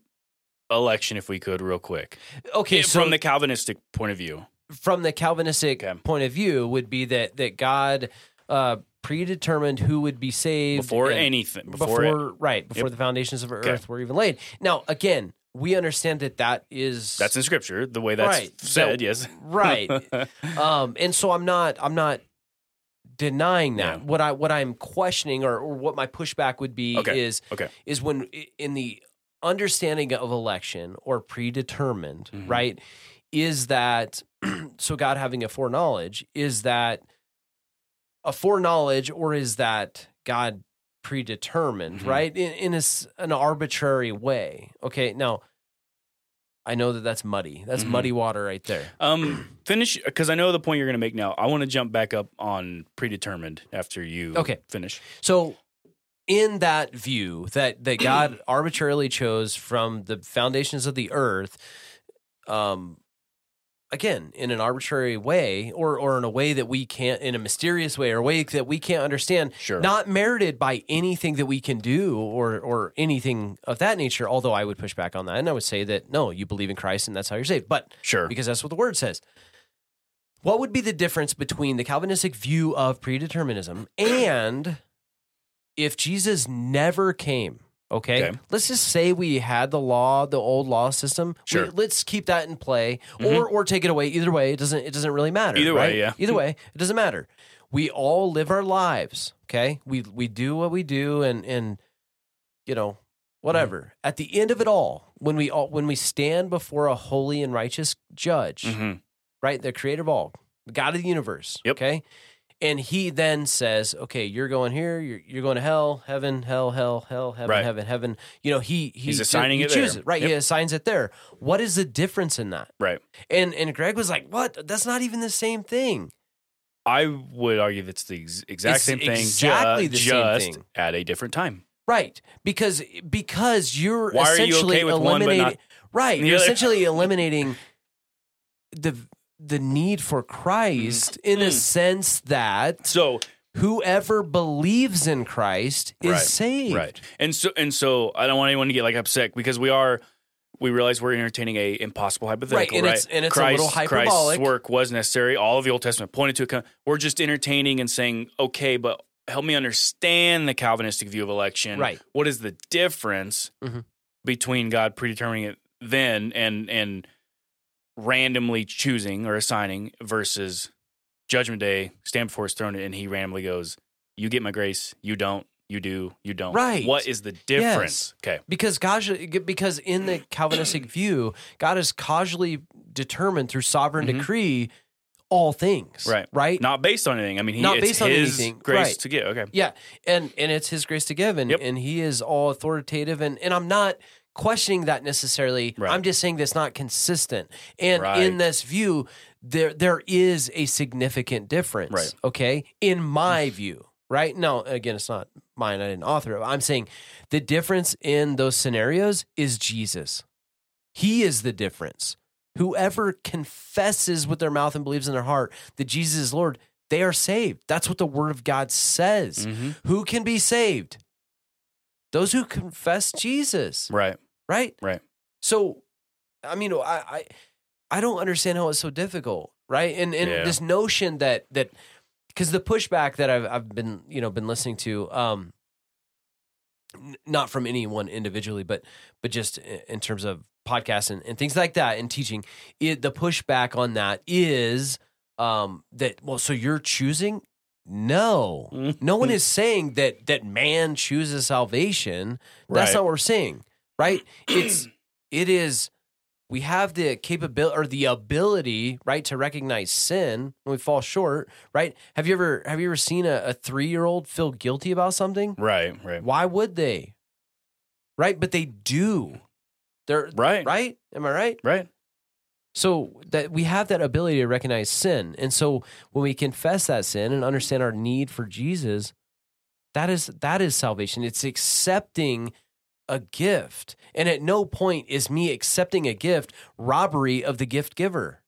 election if we could, real quick. okay, so from the Calvinistic point of view. from the Calvinistic Okay. point of view would be that that God uh, predetermined who would be saved before anything before, before, right before Yep. the foundations of Okay. earth were even laid. Now, again, we understand that that is that's in scripture the way that's Right. said yes right. um, and so I'm not I'm not denying that. Yeah. What I what I'm questioning or, or what my pushback would be Okay. is Okay. is when in the understanding of election or predetermined, Mhm. right? Is that so God having a foreknowledge, is that a foreknowledge or is that God predetermined, Mhm. right? In, in a an arbitrary way. Okay. Now, I know that that's muddy. That's Mhm. muddy water right there. um finish because i know the point you're going to make now i want to jump back up on predetermined after you Okay. finish So, in that view that that God arbitrarily chose from the foundations of the earth, um, again in an arbitrary way, or or in a way that we can't, in a mysterious way, or a way that we can't understand, sure not merited by anything that we can do, or or anything of that nature. Although I would push back on that, and I would say that no, you believe in Christ, and that's how you're saved. But sure because that's what the word says. What would be the difference between the Calvinistic view of predeterminism and if Jesus never came? Okay. Okay. Let's just say we had the law, the old law system. We- Sure. let's keep that in play Mhm. or or take it away. Either way, it doesn't it doesn't really matter. Either way, yeah. Either way, it doesn't matter. We all live our lives. Okay. We we do what we do and and you know, whatever. Mm-hmm. At the end of it all, when we all when we stand before a holy and righteous judge, Mhm. right? The creator of all, God of the universe. Yep. Okay. And he then says, okay, you're going here, you're, you're going to hell, heaven, hell, hell, hell, heaven, Right. heaven, heaven. You know, he, he He's assigning he it there. chooses, right? He assigns it there. What is the difference in that? right And and Greg was like, what? That's not even the same thing. i would argue that's the ex- exact It's same thing exactly ju- the same thing. at a different time Right. Because because you're Why are you essentially okay with one but eliminating not- Right. You're essentially eliminating the the need for Christ in a Mm. sense that So whoever believes in Christ is Right, saved. right, and so and so I don't want anyone to get like upset because we are. We realize we're entertaining a impossible hypothetical, Right, and right? it's- and it's a Christ, little hyperbolic. Christ's work was necessary. All of the Old Testament pointed to it. We're just entertaining and saying, okay, but help me understand the Calvinistic view of election. Right. What is the difference Mhm. between God predetermining it then and and randomly choosing or assigning versus Judgment Day, stand before His throne, and He randomly goes, "You get my grace. You don't. You do. You don't." Right. What is the difference? Okay. Because causally, because in the Calvinistic view, God is causally determined through sovereign Mhm. decree all things. Right. Right. Not based on anything. I mean, he, Not it's based on his anything. grace Right. to give. Okay. Yeah, and and it's His grace to give, and Yep. and He is all authoritative, and and I'm not questioning that necessarily. Right. I'm just saying that's not consistent, and Right. in this view, there there is a significant difference. Right. Okay, in my view, right? No, again, it's not mine. I didn't author it. I'm saying the difference in those scenarios is Jesus. He is the difference. Whoever confesses with their mouth and believes in their heart that Jesus is Lord, they are saved. That's what the word of God says. Mhm. Who can be saved? Those who confess Jesus, Right. Right? Right. So, I mean, I I, I don't understand how it's so difficult, right? And and Yeah. this notion that that because the pushback that I've I've been you know been listening to, um, n- not from anyone individually, but but just in terms of podcasts and, and things like that and teaching, it, the pushback on that is um that well, so you're choosing. No, no one is saying that that man chooses salvation. That's Right. not what we're saying, right? It's it is we have the capability or the ability, right, to recognize sin when we fall short, right? Have you ever have you ever seen a, a three year old feel guilty about something? Right. Right. Why would they? Right, but they do. They're Right. right. Am I right? Right. So that we have that ability to recognize sin. And so when we confess that sin and understand our need for Jesus, that is that is salvation. It's accepting a gift. And at no point is me accepting a gift robbery of the gift giver.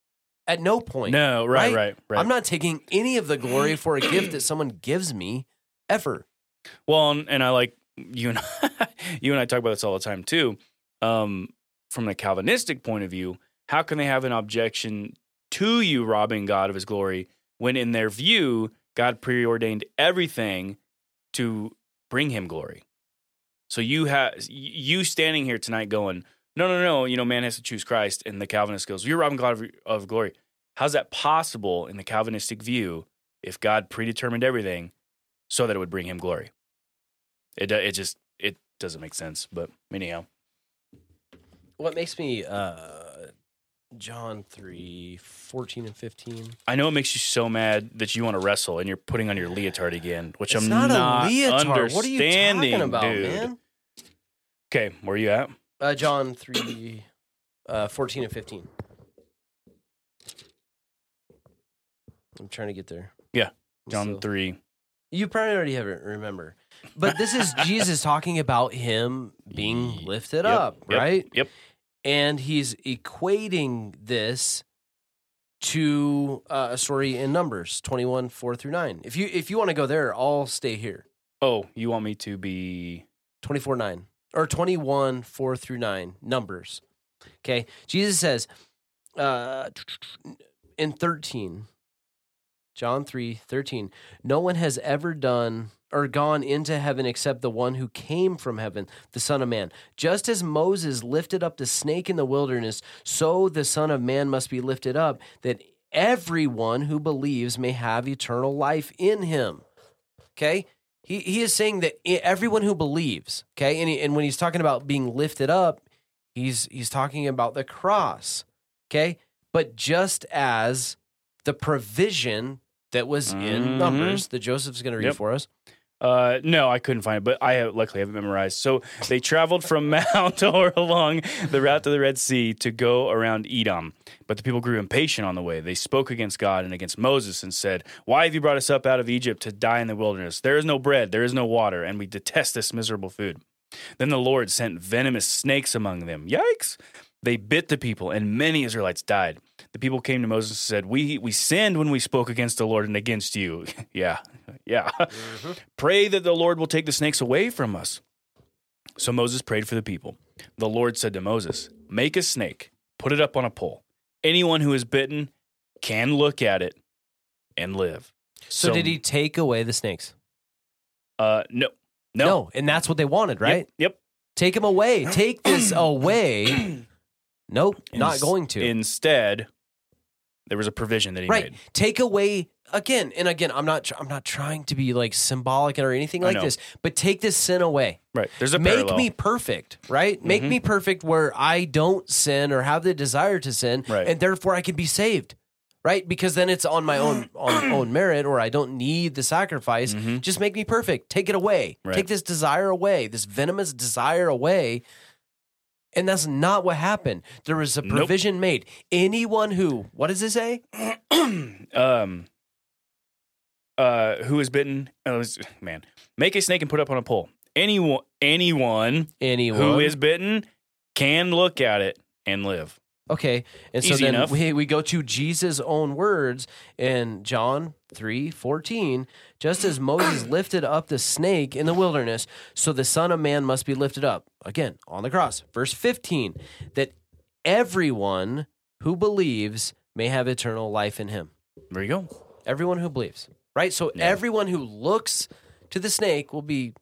At no point. No. Right. Right? Right. Right. I'm not taking any of the glory for a gift that someone gives me ever. Well, and, and I like you and you and I talk about this all the time too. Um, from the Calvinistic point of view, how can they have an objection to you robbing God of His glory when, in their view, God preordained everything to bring Him glory? So you have you standing here tonight going, no, no, no. You know, man has to choose Christ, and the Calvinist goes, you're robbing God of, glory. How's that possible in the Calvinistic view if God predetermined everything so that it would bring Him glory? It it just it doesn't make sense. But anyhow, What makes me uh John 3, 14 and 15. I know it makes you so mad that you want to wrestle and you're putting on your leotard again, which It's I'm not, not, a leotard. What are you understanding, talking about, dude. man? Okay, where are you at? Uh, John 3, uh, 14 and 15. I'm trying to get there. Yeah, John still- three. You probably already have it, remember. But this is Jesus talking about him being lifted Yep, up, yep, right? Yep. And he's equating this to uh, a story in Numbers 21, 4 through 9. If you if you want to go there, I'll stay here. Oh, you want me to be 24 9 or 21 4 through 9 numbers okay jesus says uh in 13 john 3 13 no one has ever done or gone into heaven except the one who came from heaven the son of man just as moses lifted up the snake in the wilderness so the son of man must be lifted up that everyone who believes may have eternal life in him okay he, he is saying that everyone who believes, okay, and, he, and when he's talking about being lifted up, he's he's talking about the cross, okay. But just as the provision that was in Mhm. Numbers that Joseph's going to read Yep. for us, Uh, no, I couldn't find it, but I have, luckily have it memorized. So they traveled from Mount or along the route to the Red Sea to go around Edom. But the people grew impatient on the way. They spoke against God and against Moses and said, Why have you brought us up out of Egypt to die in the wilderness? There is no bread, there is no water, and we detest this miserable food. Then the Lord sent venomous snakes among them. Yikes! They bit the people, and many Israelites died. The people came to Moses and said, "We we sinned when we spoke against the Lord and against you." yeah, yeah. Pray that the Lord will take the snakes away from us. So Moses prayed for the people. The Lord said to Moses, "Make a snake, put it up on a pole. Anyone who is bitten can look at it and live." So, did he take away the snakes? Uh, no, no, and that's what they wanted, right? Yep. Take him away. Take this away. Nope, not going to. Instead, there was a provision that he right. made. Take away again and again. I'm not. I'm not trying to be like symbolic or anything like this. But take this sin away. Right. There's a Make parallel. me perfect. Right. Make Mhm. me perfect where I don't sin or have the desire to sin, Right. and therefore I can be saved. Right. Because then it's on my own on own merit, or I don't need the sacrifice. Mhm. Just make me perfect. Take it away. Right. Take this desire away. This venomous desire away. And that's not what happened. There was a Nope. provision made. Anyone who, what does it say? um, uh, who is bitten? Oh, it's- man, make a snake and put it up on a pole. Anyone, anyone Anyone who is bitten can look at it and live. Okay. And so Easy then enough. we, we go to Jesus' own words in John 3 14. Just as Moses lifted up the snake in the wilderness, so the Son of Man must be lifted up. Again, on the cross. Verse 15, that everyone who believes may have eternal life in him. There you go. Everyone who believes, right? So Yeah. everyone who looks to the snake will be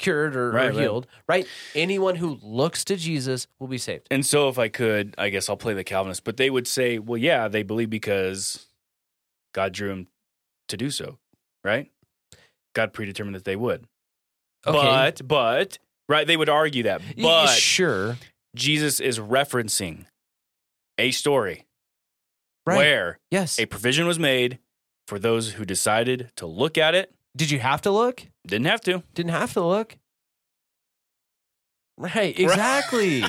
cured or, or Right, right. healed, right? Anyone who looks to Jesus will be saved. And so, if I could, I guess I'll play the Calvinist, but they would say, well, yeah, they believe because God drew them to do so, right? God predetermined that they would. Okay. But, but, right, they would argue that. But sure. Jesus is referencing a story Right. where Yes. a provision was made for those who decided to look at it. Did you have to look? Didn't have to. Didn't have to look. Right. Exactly.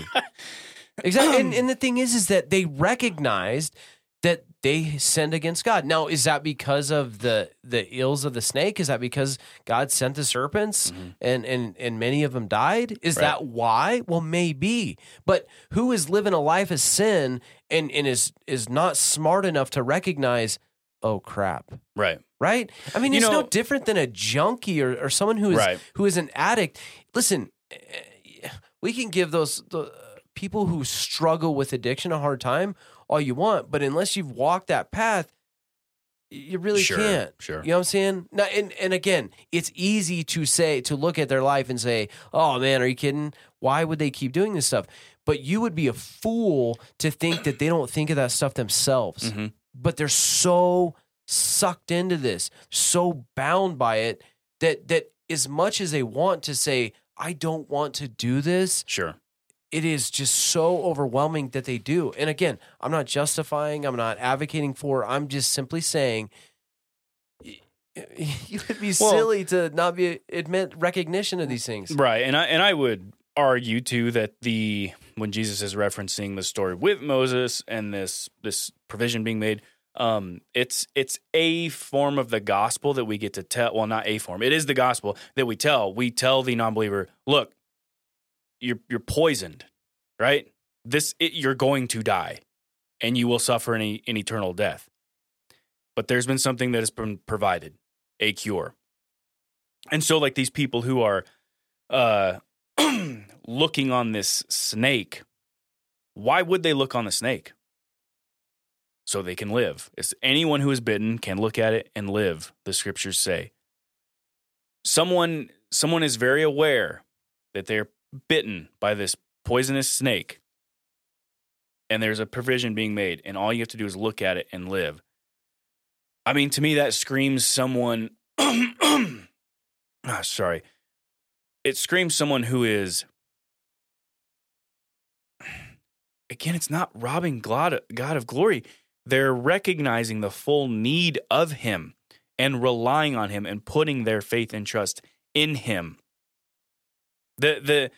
exactly. And, and the thing is, is that they recognized that they sinned against God. Now, is that because of the the ills of the snake? Is that because God sent the serpents Mhm. and and and many of them died? Is Right. that why? Well, maybe. But who is living a life of sin and and is is not smart enough to recognize? Oh crap! Right. right? I mean, You it's no know- different than a junkie or, or someone who is Right. who is an addict. Listen, we can give those the people who struggle with addiction a hard time all you want, but unless you've walked that path, you really Sure, can't. sure. You know what I'm saying? Now, and and again, it's easy to say to look at their life and say, "Oh man, are you kidding? Why would they keep doing this stuff?" But you would be a fool to think that they don't think of that stuff themselves hmm but they're so sucked into this, so bound by it that that as much as they want to say, I don't want to do this, Sure. it is just so overwhelming that they do. And again, I'm not justifying, I'm not advocating for, I'm just simply saying you would be Well- silly to not be admit recognition of these things. Right. And I and I would argue too that the when Jesus is referencing the story with Moses and this this provision being made, um, it's it's a form of the gospel that we get to tell. Well, not a form. It is the gospel that we tell. We tell the non-believer, look, you're you're poisoned, right? This it, you're going to die, and you will suffer an, an eternal death. But there's been something that has been provided, a cure. And so, like these people who are uh, looking on this snake, why would they look on the snake? So they can live. It's anyone who is bitten can look at it and live, the scriptures say. Someone someone is very aware that they're bitten by this poisonous snake. And there's a provision being made, and all you have to do is look at it and live. I mean, to me, that screams someone. ah, sorry. It screams someone who is. Again, it's not robbing God, God of glory. They're recognizing the full need of Him and relying on Him and putting their faith and trust in Him. The the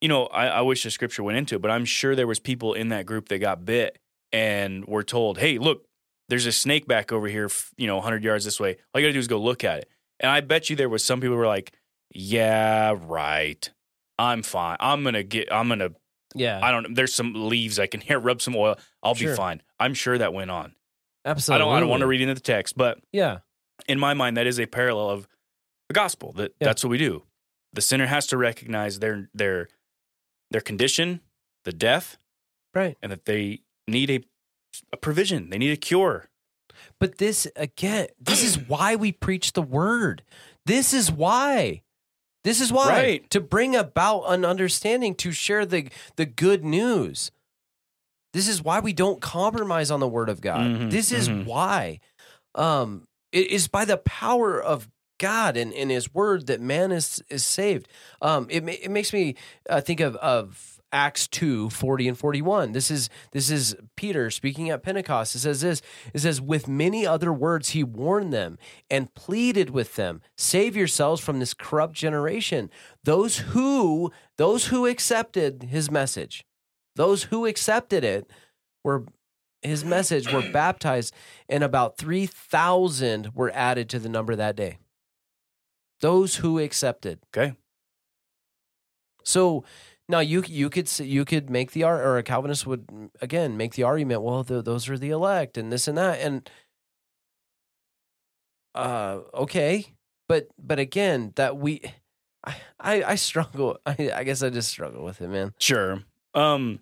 you know, I, I wish the scripture went into it, but I'm sure there was people in that group that got bit and were told, "Hey, look, there's a snake back over here, you know, 100 yards this way. All you got to do is go look at it." And I bet you there was some people who were like, "Yeah, right. I'm fine. I'm going to get I'm going to Yeah, I don't. There's some leaves I can hear. Rub some oil. I'll Sure. be fine. I'm sure that went on. absolutely. I don't. I don't want to read into the text, but Yeah, in my mind, that is a parallel of the gospel. That Yeah. that's what we do. The sinner has to recognize their their their condition, the death, right. and that they need a a provision. They need a cure. But this again, this is why we preach the word. This is why. This is why Right. to bring about an understanding to share the the good news. This is why we don't compromise on the word of God. Mhm, This is mhm. why. Um it is by the power of God and, and his word that man is is saved. Um it it makes me uh, think of of Acts 2, 40 and 41. This is this is Peter speaking at Pentecost. It says this. It says, with many other words he warned them and pleaded with them, save yourselves from this corrupt generation. Those who those who accepted his message, those who accepted it were his message were baptized, and about three thousand were added to the number that day. Those who accepted. Okay. So now you you could you could make the or a Calvinist would again make the argument. Well, th those are the elect and this and that and uh okay, but but again that we I I, I struggle. I, I guess I just struggle with it, man. Sure. Um,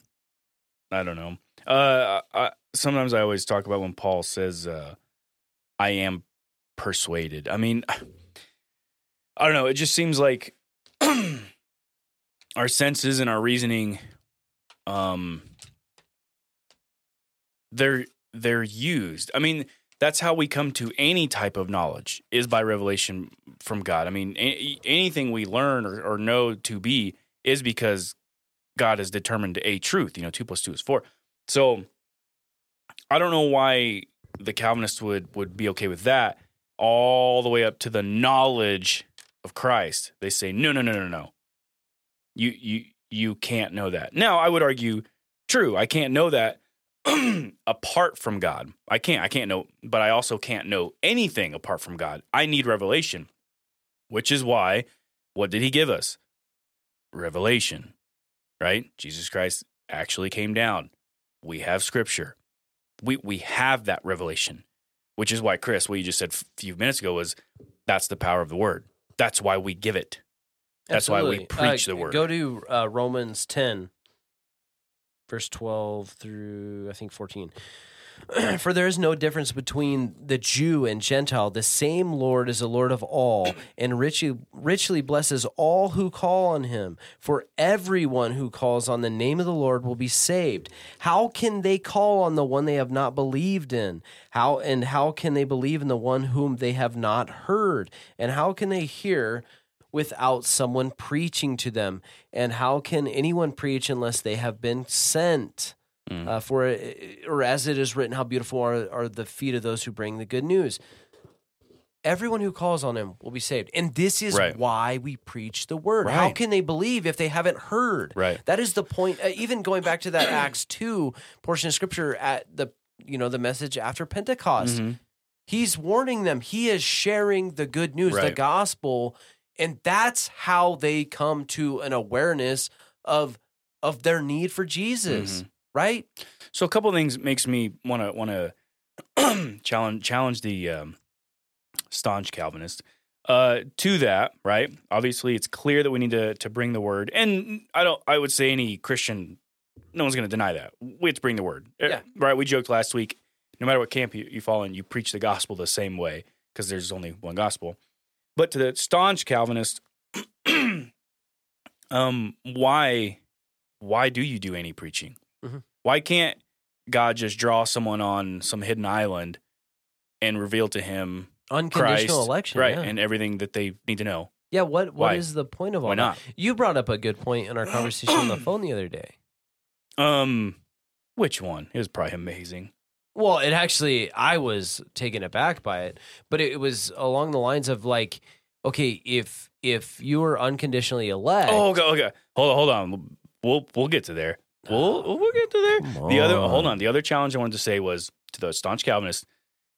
I don't know. Uh, I, sometimes I always talk about when Paul says, uh, "I am persuaded." I mean, I don't know. It just seems like our senses and our reasoning, um, they're they're used. I mean, that's how we come to any type of knowledge is by revelation from God. I mean, a- anything we learn or, or know to be is because God has determined a truth. You know, two plus two is four. So I don't know why the Calvinists would would be okay with that all the way up to the knowledge of Christ. They say, no, no, no, no, no. You you you can't know that. Now I would argue, true, I can't know that apart from God. I can't. I can't know, but I also can't know anything apart from God. I need revelation, which is why what did he give us? Revelation right? Jesus Christ actually came down. We have scripture. We we have that revelation, which is why Chris, what you just said a few minutes ago was that's the power of the word. That's why we give it. That's why we preach Uh, the word. Go to uh, Romans 10, verse 12 through, I think, 14. For there is no difference between the Jew and Gentile. The same Lord is the Lord of all, and richly, richly blesses all who call on him. For everyone who calls on the name of the Lord will be saved. How can they call on the one they have not believed in? How and how can they believe in the one whom they have not heard? And how can they hear without someone preaching to them? And how can anyone preach unless they have been sent? Mm. Uh, for or as it is written, how beautiful are, are the feet of those who bring the good news. Everyone who calls on him will be saved, and this is Right. why we preach the word. How can they believe if they haven't heard? Right. That is the point. Uh, even going back to that Acts two portion of scripture at the you know the message after Pentecost, Mhm. he's warning them. He is sharing the good news, the gospel, and that's how they come to an awareness of of their need for Jesus. Mhm. Right? So a couple of things makes me want to want to challenge challenge the um, staunch Calvinist uh, to that. Right? Obviously, it's clear that we need to to bring the word, and I don't. I would say any Christian, no one's going to deny that we have to bring the word. Uh, Yeah. Right? We joked last week. No matter what camp you, you fall in, you preach the gospel the same way because there's only one gospel. But to the staunch Calvinist, um, why why do you do any preaching? Mhm. Why can't God just draw someone on some hidden island and reveal to him Unconditional Christ, election. right, Yeah. and everything that they need to know? yeah. What Why? what is the point of all Why that? not? You brought up a good point in our conversation on the phone the other day. Um, which one? It was probably amazing. Well, it actually, I was taken aback by it, but it was along the lines of like, okay, if if you are unconditionally elect, Oh, okay, okay. Hold on, hold on. We'll we'll get to there. We'll we'll get to there. come The other hold on. The other challenge I wanted to say was to the staunch Calvinist: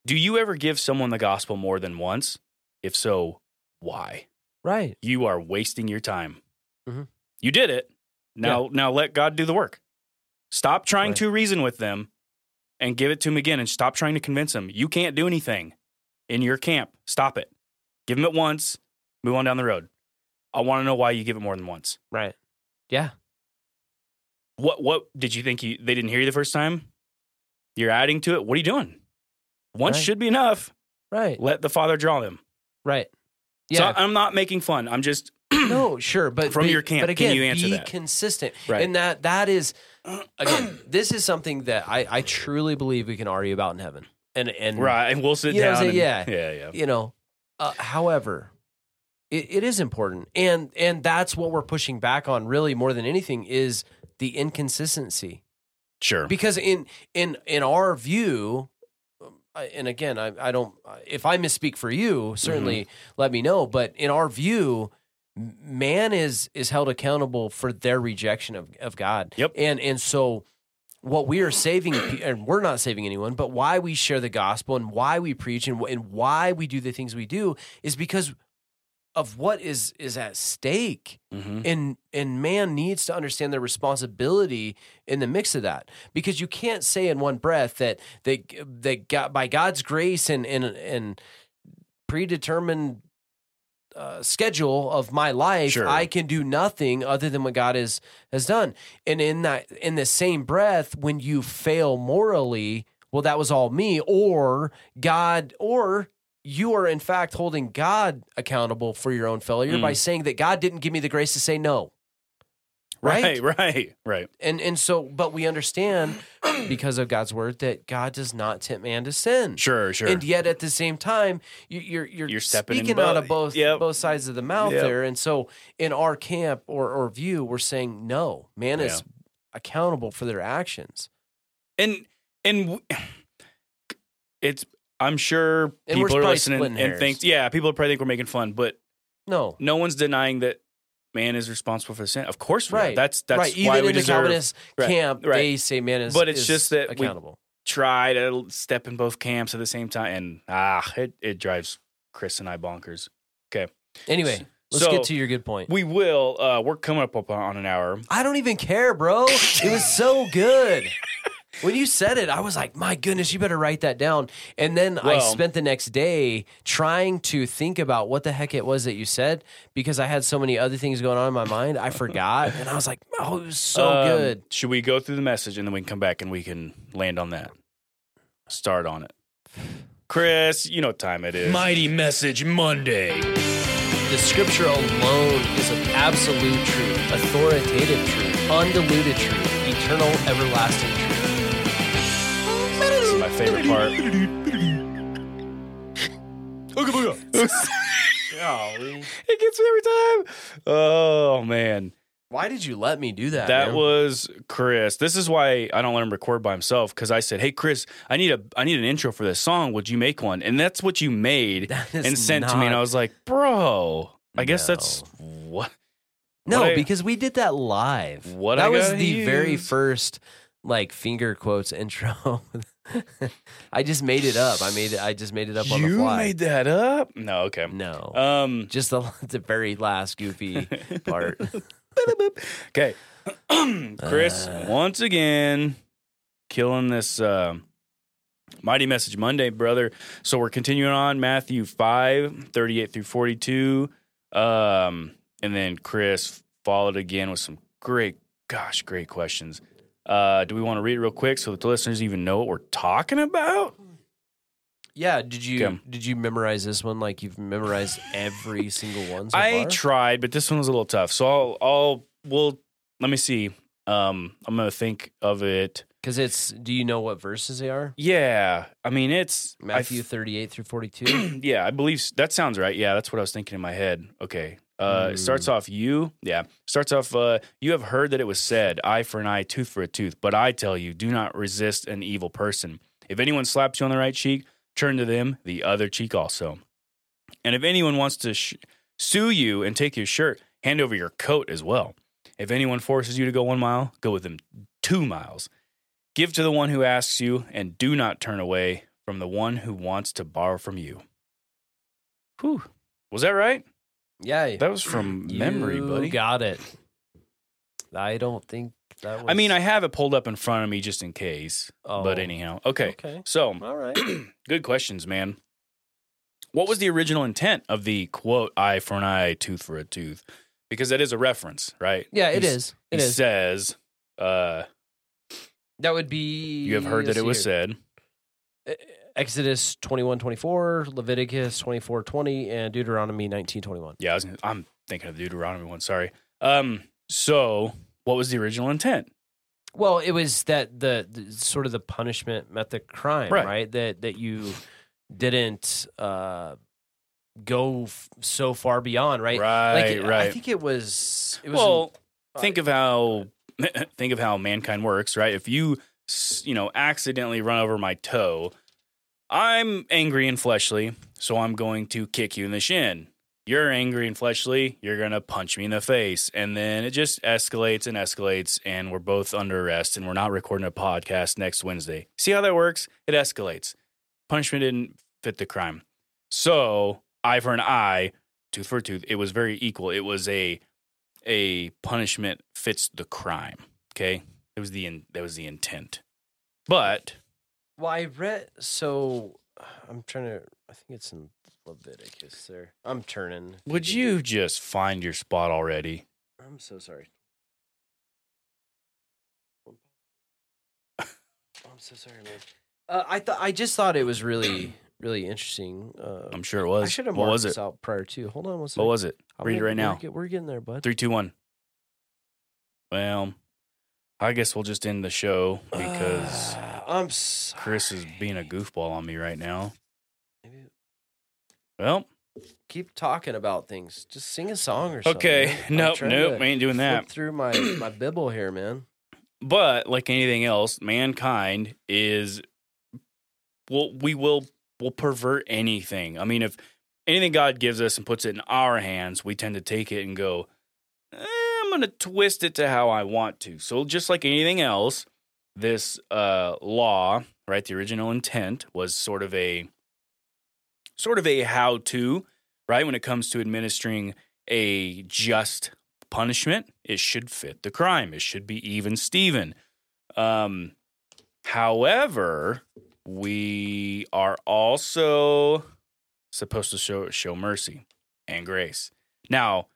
Do you ever give someone the gospel more than once? If so, why? right? You are wasting your time. Mhm. You did it. Now, now let God do the work. Stop trying Right. to reason with them and give it to him again and stop trying to convince him. You can't do anything in your camp. Stop it. Give him it once, move on down the road. I want to know why you give it more than once. Right. Yeah. What what did you think you they didn't hear you the first time? You're adding to it. What are you doing? Once Right. should be enough. Right. Let the father draw them. Right. So Yeah. I'm not making fun. I'm just no, sure, but From but- your camp, But can again, you answer be that? consistent, Right. and that that is again, this is something that I I truly believe we can argue about in heaven, and and right. And we'll sit You know down. And- Yeah. yeah, yeah. you know. Uh, however, it, it is important, and and that's what we're pushing back on, really more than anything, is the inconsistency. Sure. because in in in our view and again I, I don't if i misspeak for you certainly Mm-hmm. let me know but in our view man is is held accountable for their rejection of, of god Yep. and and so what we are saving and we're not saving anyone but why we share the gospel and why we preach and, and why we do the things we do is because of what is is at stake Mhm. and and man needs to understand their responsibility in the mix of that because you can't say in one breath that that that God, by God's grace and and and predetermined uh, schedule of my life, Sure. I can do nothing other than what God has has done. And in that in the same breath, when you fail morally, well, that was all me, or God, or you are in fact holding God accountable for your own failure Mm. by saying that God didn't give me the grace to say no. Right? Right, right, right. And and so but we understand because of God's word that God does not tempt man to sin. Sure, sure. And yet at the same time, you, you're you're, You're stepping in speaking out of both Yep. both sides of the mouth Yep. there. And so in our camp or or view, we're saying no, man is accountable for their actions. and and it's I'm sure And people are listening and hairs. think yeah, people probably think we're making fun, but No. no one's denying that man is responsible for the sin. Of course, we are. Right. That's that's right. why Even we in the deserve Calvinist Right, camp, right. they say man is But it's is just that we- accountable. try to step in both camps at the same time, and ah, it it drives Chris and I bonkers. Okay. Anyway, let's so- get to your good point. We will. Uh, we're coming up on an hour. I don't even care, bro. It was so good. When you said it, I was like, my goodness, you better write that down. And then I spent the next day trying to think about what the heck it was that you said because I had so many other things going on in my mind. I forgot. And I was like, oh, it was so Um, good. Should we go through the message and then we can come back and we can land on that? Start on it. Chris, you know what time it is. Mighty Message Monday. The scripture alone is of absolute truth, authoritative truth, undiluted truth, eternal, everlasting truth. This is my favorite part. Golly. It gets me every time. Oh man. Why did you let me do that? That man? was Chris. This is why I don't let him record by himself because I said, "Hey, Chris, I need a I need an intro for this song. Would you make one?" And that's what you made and sent to me. And I was like, "Bro, I guess that's what." No, what I- because we did that live. What that I was gotta the very first like finger quotes intro. I just made it up. I made it. I just made it up on the You fly. made that up? No, okay. no, Um, just the the very last goofy part. okay. Chris, Uh. once again, killing this uh, Mighty Message Monday, brother. So we're continuing on Matthew 5, 38 through 42. Um, and then Chris followed again with some great, gosh, great questions. Uh, do we want to read it real quick so that the listeners even know what we're talking about? Yeah. Did you Okay. did you memorize this one like you've memorized every single one? So I far? tried, but this one was a little tough. So I'll, I'll, we'll, let me see. Um, I'm going to think of it. Because it's. Do you know what verses they are? Yeah, I mean it's I Matthew f- thirty eight through forty two. yeah, I believe s- that sounds right. Yeah, that's what I was thinking in my head. Okay, uh, it starts off you. Yeah, starts off. Uh, you have heard that it was said, "Eye for an eye, tooth for a tooth." But I tell you, do not resist an evil person. If anyone slaps you on the right cheek, turn to them the other cheek also. And if anyone wants to sh- sue you and take your shirt, hand over your coat as well. If anyone forces you to go one mile, go with them two miles. Give to the one who asks you, and do not turn away from the one who wants to borrow from you. Whew. Was that right? Yeah. That was from memory, You buddy. Got it. I don't think that was. I mean, I have it pulled up in front of me just in case. Oh. But anyhow, okay. Okay. So, All right. good questions, man. What was the original intent of the quote "eye for an eye, tooth for a tooth"? Because that is a reference, right? Yeah, it He's- is. It he is. says, uh, That would be. "You have heard that it was here. said." Exodus twenty one twenty four, Leviticus twenty four twenty, and Deuteronomy nineteen twenty one. Yeah, I was, gonna- I'm thinking of the Deuteronomy one. Sorry. Um. So, what was the original intent? Well, it was that the, the sort of the punishment met the crime, Right. right? That that you didn't uh, go f- so far beyond, right? Right. Like, right. I think it was. It was. well, uh, think of how think of how mankind works, right? If you you know accidentally run over my toe, I'm angry and fleshly, so I'm going to kick you in the shin. You're angry and fleshly, you're going to punch me in the face. And then it just escalates and escalates, and we're both under arrest, and we're not recording a podcast next Wednesday. See how that works? It escalates. Punishment didn't fit the crime. So, eye for an eye, tooth for tooth. It was very equal. It was a a punishment fits the crime. Okay, it was the in, that was the intent. But well, I read. So I'm trying to. I think it's in Leviticus. There, I'm turning. would you just find your spot already? I'm so sorry. I'm so sorry, man. Uh, I thought I just thought it was really, really interesting. Uh, I'm sure it was. I should have what marked was this out prior to. Hold on one second. What was it? I'm Read it right now. get- We're getting there, bud. Three, two, one. Well, I guess we'll just end the show because Uh, I'm sorry. Chris is being a goofball on me right now. Maybe Well, keep talking about things. Just sing a song or something. okay. man. Nope, nope, I ain't doing that. through my my bibble here, man. But like anything else, mankind is well, we will will pervert anything. I mean, if anything God gives us and puts it in our hands, we tend to take it and go, eh, I'm going to twist it to how I want to. So just like anything else, this uh, law, right? The original intent was sort of a sort of a how to, right? When it comes to administering a just punishment, it should fit the crime. It should be even Steven. Um, however, we are also supposed to show show mercy and grace. Now,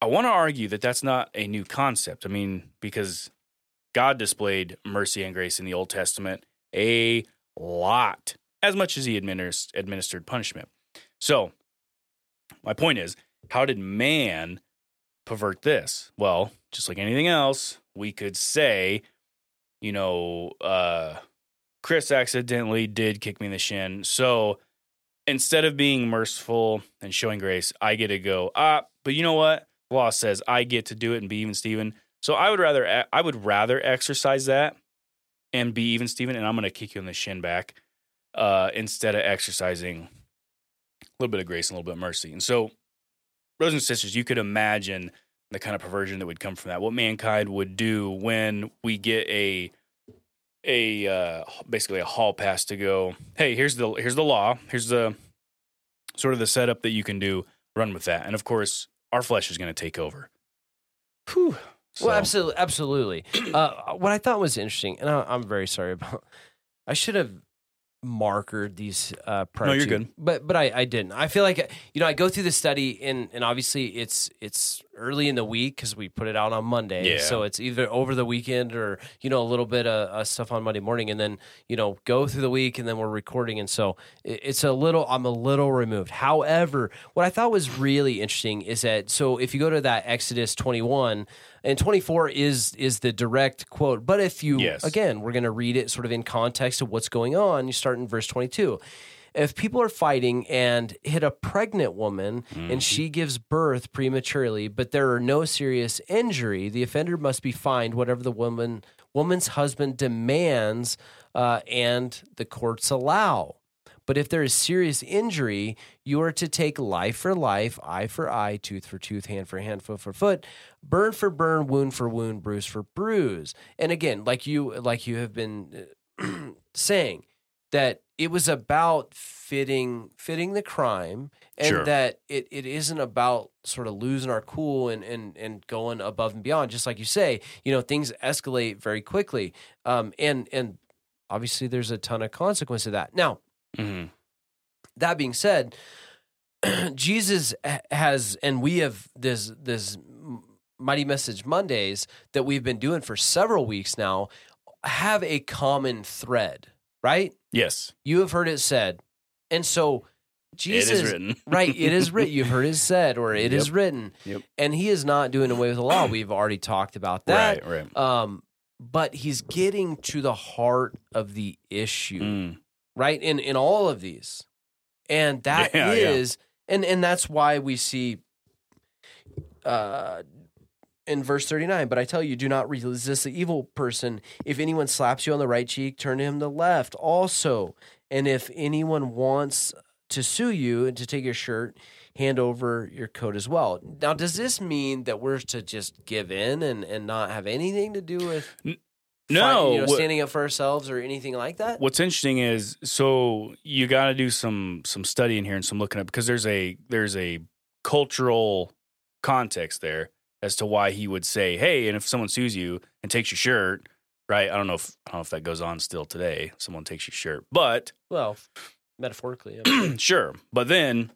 I want to argue that that's not a new concept. I mean, because God displayed mercy and grace in the Old Testament a lot, as much as he administered, punishment. So, my point is, how did man pervert this? Well, just like anything else, we could say, you know, uh, Chris accidentally did kick me in the shin. So instead of being merciful and showing grace, I get to go, ah, but you know what? Law says I get to do it and be even Steven. So I would rather, I would rather exercise that and be even Steven, and I'm going to kick you in the shin back uh, instead of exercising a little bit of grace and a little bit of mercy. And so, brothers and sisters, you could imagine the kind of perversion that would come from that. What mankind would do when we get a a uh, basically a hall pass to go. Hey, here's the here's the law. Here's the sort of the setup that you can do. Run with that, and of course, our flesh is going to take over. Whew. So, Well, absolutely, absolutely. Uh, what I thought was interesting, and I, I'm very sorry about. I should have markered these uh, No, you're to, good. but but I, I didn't. I feel like you know I go through the study and and obviously it's it's early in the week because we put it out on Monday, Yeah. so it's either over the weekend or you know a little bit of uh, stuff on Monday morning, and then you know go through the week and then we're recording, and so it, it's a little I'm a little removed. However, what I thought was really interesting is that so if you go to that Exodus 21 and 24 is is the direct quote, but if you Yes. again we're going to read it sort of in context of what's going on, you start in verse 22 if people are fighting and hit a pregnant woman and she gives birth prematurely, but there are no serious injury, the offender must be fined whatever the woman woman's husband demands uh, and the courts allow. But if there is serious injury, you are to take life for life, eye for eye, tooth for tooth, hand for hand, foot for foot, burn for burn, wound for wound, bruise for bruise. And again, like you like you have been uh, saying, that it was about fitting fitting the crime and Sure. that it, it isn't about sort of losing our cool and, and and going above and beyond just like you say you know things escalate very quickly um and and obviously there's a ton of consequence to that now hmm that being said jesus has and we have this this mighty message mondays that we've been doing for several weeks now have a common thread right Yes, you have heard it said. And so Jesus it is written. right, it is written. You've heard it said or it is Yep. written. Yep. And he is not doing away with the law. We've already talked about that. Right, right. Um but he's getting to the heart of the issue, Mm. Right? In in all of these. And that is, Yeah, yeah. and and that's why we see uh in verse 39, but I tell you, do not resist the evil person. If anyone slaps you on the right cheek, turn to him the left also. And if anyone wants to sue you and to take your shirt, hand over your coat as well. Now, does this mean that we're to just give in and, and not have anything to do with fight- No, you know, what- standing up for ourselves or anything like that? What's interesting is so you got to do some some studying here and some looking up because there's a there's a cultural context there as to why he would say, "Hey, and if someone sues you and takes your shirt, right? I don't know if I don't know if that goes on still today. Someone takes your shirt, but Well, metaphorically. sure. But then,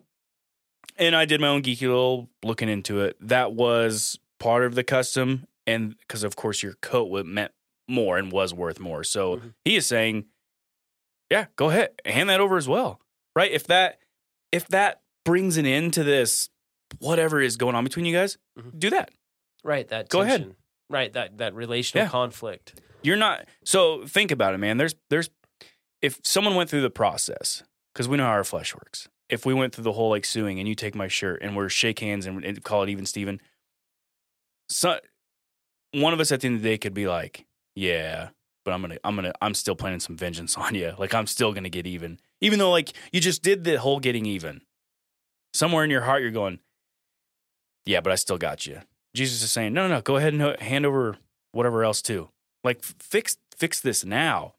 and I did my own geeky little looking into it. That was part of the custom, and because of course your coat would meant more and was worth more. So Mhm. he is saying, yeah, go ahead, hand that over as well, right? If that if that brings an end to this whatever is going on between you guys, Mhm. do that. right. That Go ahead. Right. That, that relational Yeah. conflict. You're not so think about it, man. There's there's if someone went through the process, because we know how our flesh works. If we went through the whole like suing and you take my shirt and we're shake hands and, and call it even Steven, so one of us at the end of the day could be like, Yeah, but I'm gonna I'm gonna I'm still planning some vengeance on you. Like I'm still gonna get even. Even though like you just did the whole getting even. Somewhere in your heart you're going, Yeah, but I still got you. Jesus is saying, No, no, no, go ahead and hand over whatever else too. Like fix fix this now.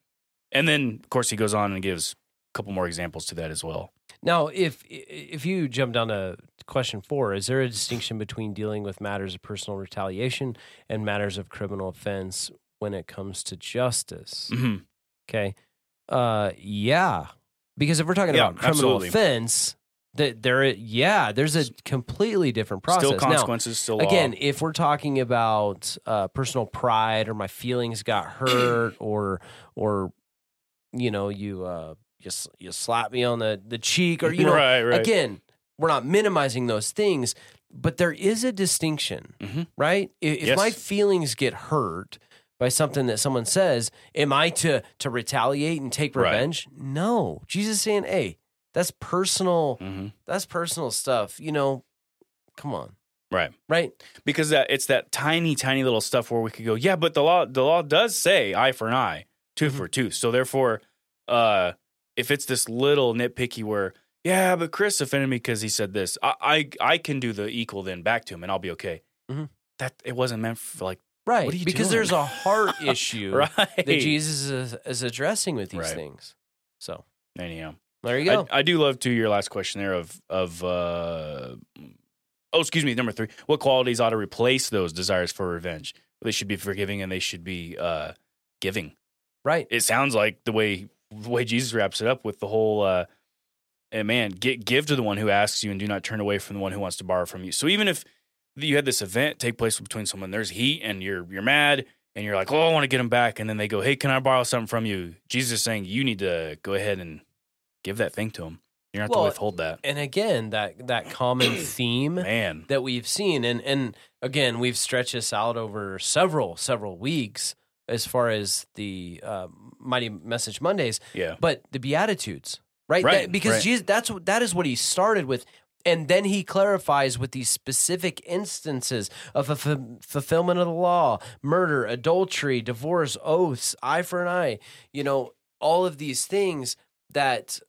And then of course he goes on and gives a couple more examples to that as well. Now, if if you jump down to question four, is there a distinction between dealing with matters of personal retaliation and matters of criminal offense when it comes to justice? hmm Okay, uh, yeah, because if we're talking Yeah, about criminal absolutely. offense, that there, yeah, there's a completely different process. Still Now, consequences, still law. again, if we're talking about uh, personal pride or my feelings got hurt or or you know you uh, you you slap me on the the cheek or you know right, right. again we're not minimizing those things, but there is a distinction, Mhm. right? If Yes. my feelings get hurt by something that someone says, am I to to retaliate and take Right. revenge? No, Jesus is saying, hey, that's personal. hmm That's personal stuff. You know, come on, Right. right? Because that it's that tiny, tiny little stuff where we could go, yeah, but the law the law does say eye for an eye, tooth Mm-hmm. for tooth. So therefore, uh, if it's this little nitpicky where, yeah, but Chris offended me because he said this, I, I I can do the equal then back to him and I'll be okay. Mhm. That it wasn't meant for like Right. What are you because doing? there's a heart issue right. that Jesus is, is addressing with these Right. things. So Anyhow, there you go. I, I do love to your last question there of of uh, oh excuse me number three. What qualities ought to replace those desires for revenge? They should be forgiving and they should be uh, giving. right. It sounds like the way the way Jesus wraps it up with the whole. Uh, and man, get, give to the one who asks you, and do not turn away from the one who wants to borrow from you. So even if you had this event take place between someone, there's heat, and you're you're mad, and you're like, "Oh, I want to get them back," and then they go, "Hey, can I borrow something from you?" Jesus is saying you need to go ahead and give that thing to him. You don't have Well, to withhold that. And again, that that common theme Man, that we've seen and and again we've stretched this out over several several weeks as far as the uh, mighty message mondays yeah, but the beatitudes right, Right, That- because right. jesus that's what that is what he started with and then he clarifies with these specific instances of a f- fulfillment of the law murder adultery divorce oaths eye for an eye you know all of these things that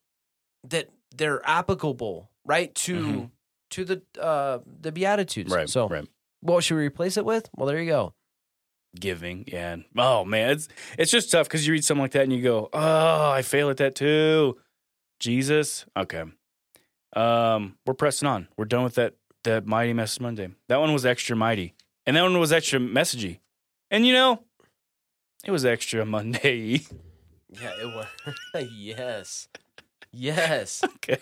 that they're applicable right to Mhm. to the uh the beatitudes right, so right. what should we replace it with well there you go giving. Yeah. And, oh man, it's it's just tough because you read something like that and you go, oh, I fail at that too. Jesus. Okay. Um, we're pressing on. We're done with that that mighty message Monday. That one was extra mighty, and that one was extra messagey. And you know, it was extra Monday. Yeah, it was. yes. Yes. okay.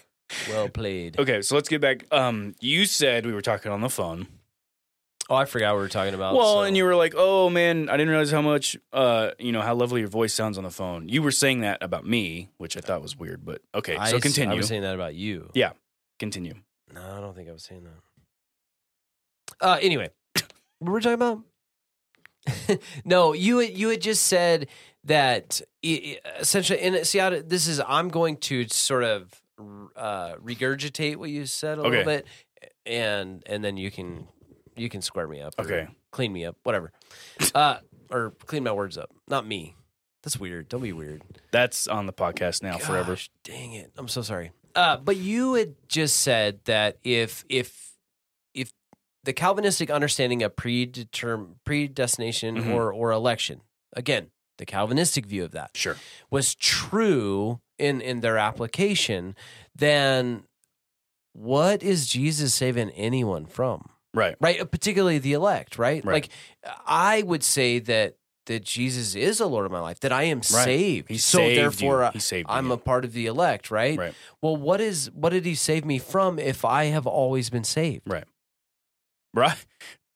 Well played. Okay, so let's get back. Um, you said we were talking on the phone. Oh, I forgot what we were talking about. Well, so- and you were like, "Oh man, I didn't realize how much, uh, you know, how lovely your voice sounds on the phone." You were saying that about me, which I thought was weird, but okay. I so s- I continue. was saying that about you. Yeah. continue. No, I don't think I was saying that. Uh, anyway, what were we talking about? no, you had, you had just said that i- i- essentially, and see, how this is I'm going to sort of uh, regurgitate what you said a Okay. little bit, and and then you can you can square me up, Okay. clean me up, whatever, uh, or clean my words up, not me. That's weird. Don't be weird. That's on the podcast now forever. Dang it! I'm so sorry. Uh, but you had just said that if if if the Calvinistic understanding of predeterm predestination Mhm. or or election, again, the Calvinistic view of that Sure. was true in in their application, then what is Jesus saving anyone from? Right. right? Uh, Particularly the elect, right? Right. Like I would say that that Jesus is the Lord of my life, that I am Right. saved. He so saved therefore, you. uh, He saved I'm you. a part of the elect, right? Right. Well, what is what did He save me from if I have always been saved? Right. Right.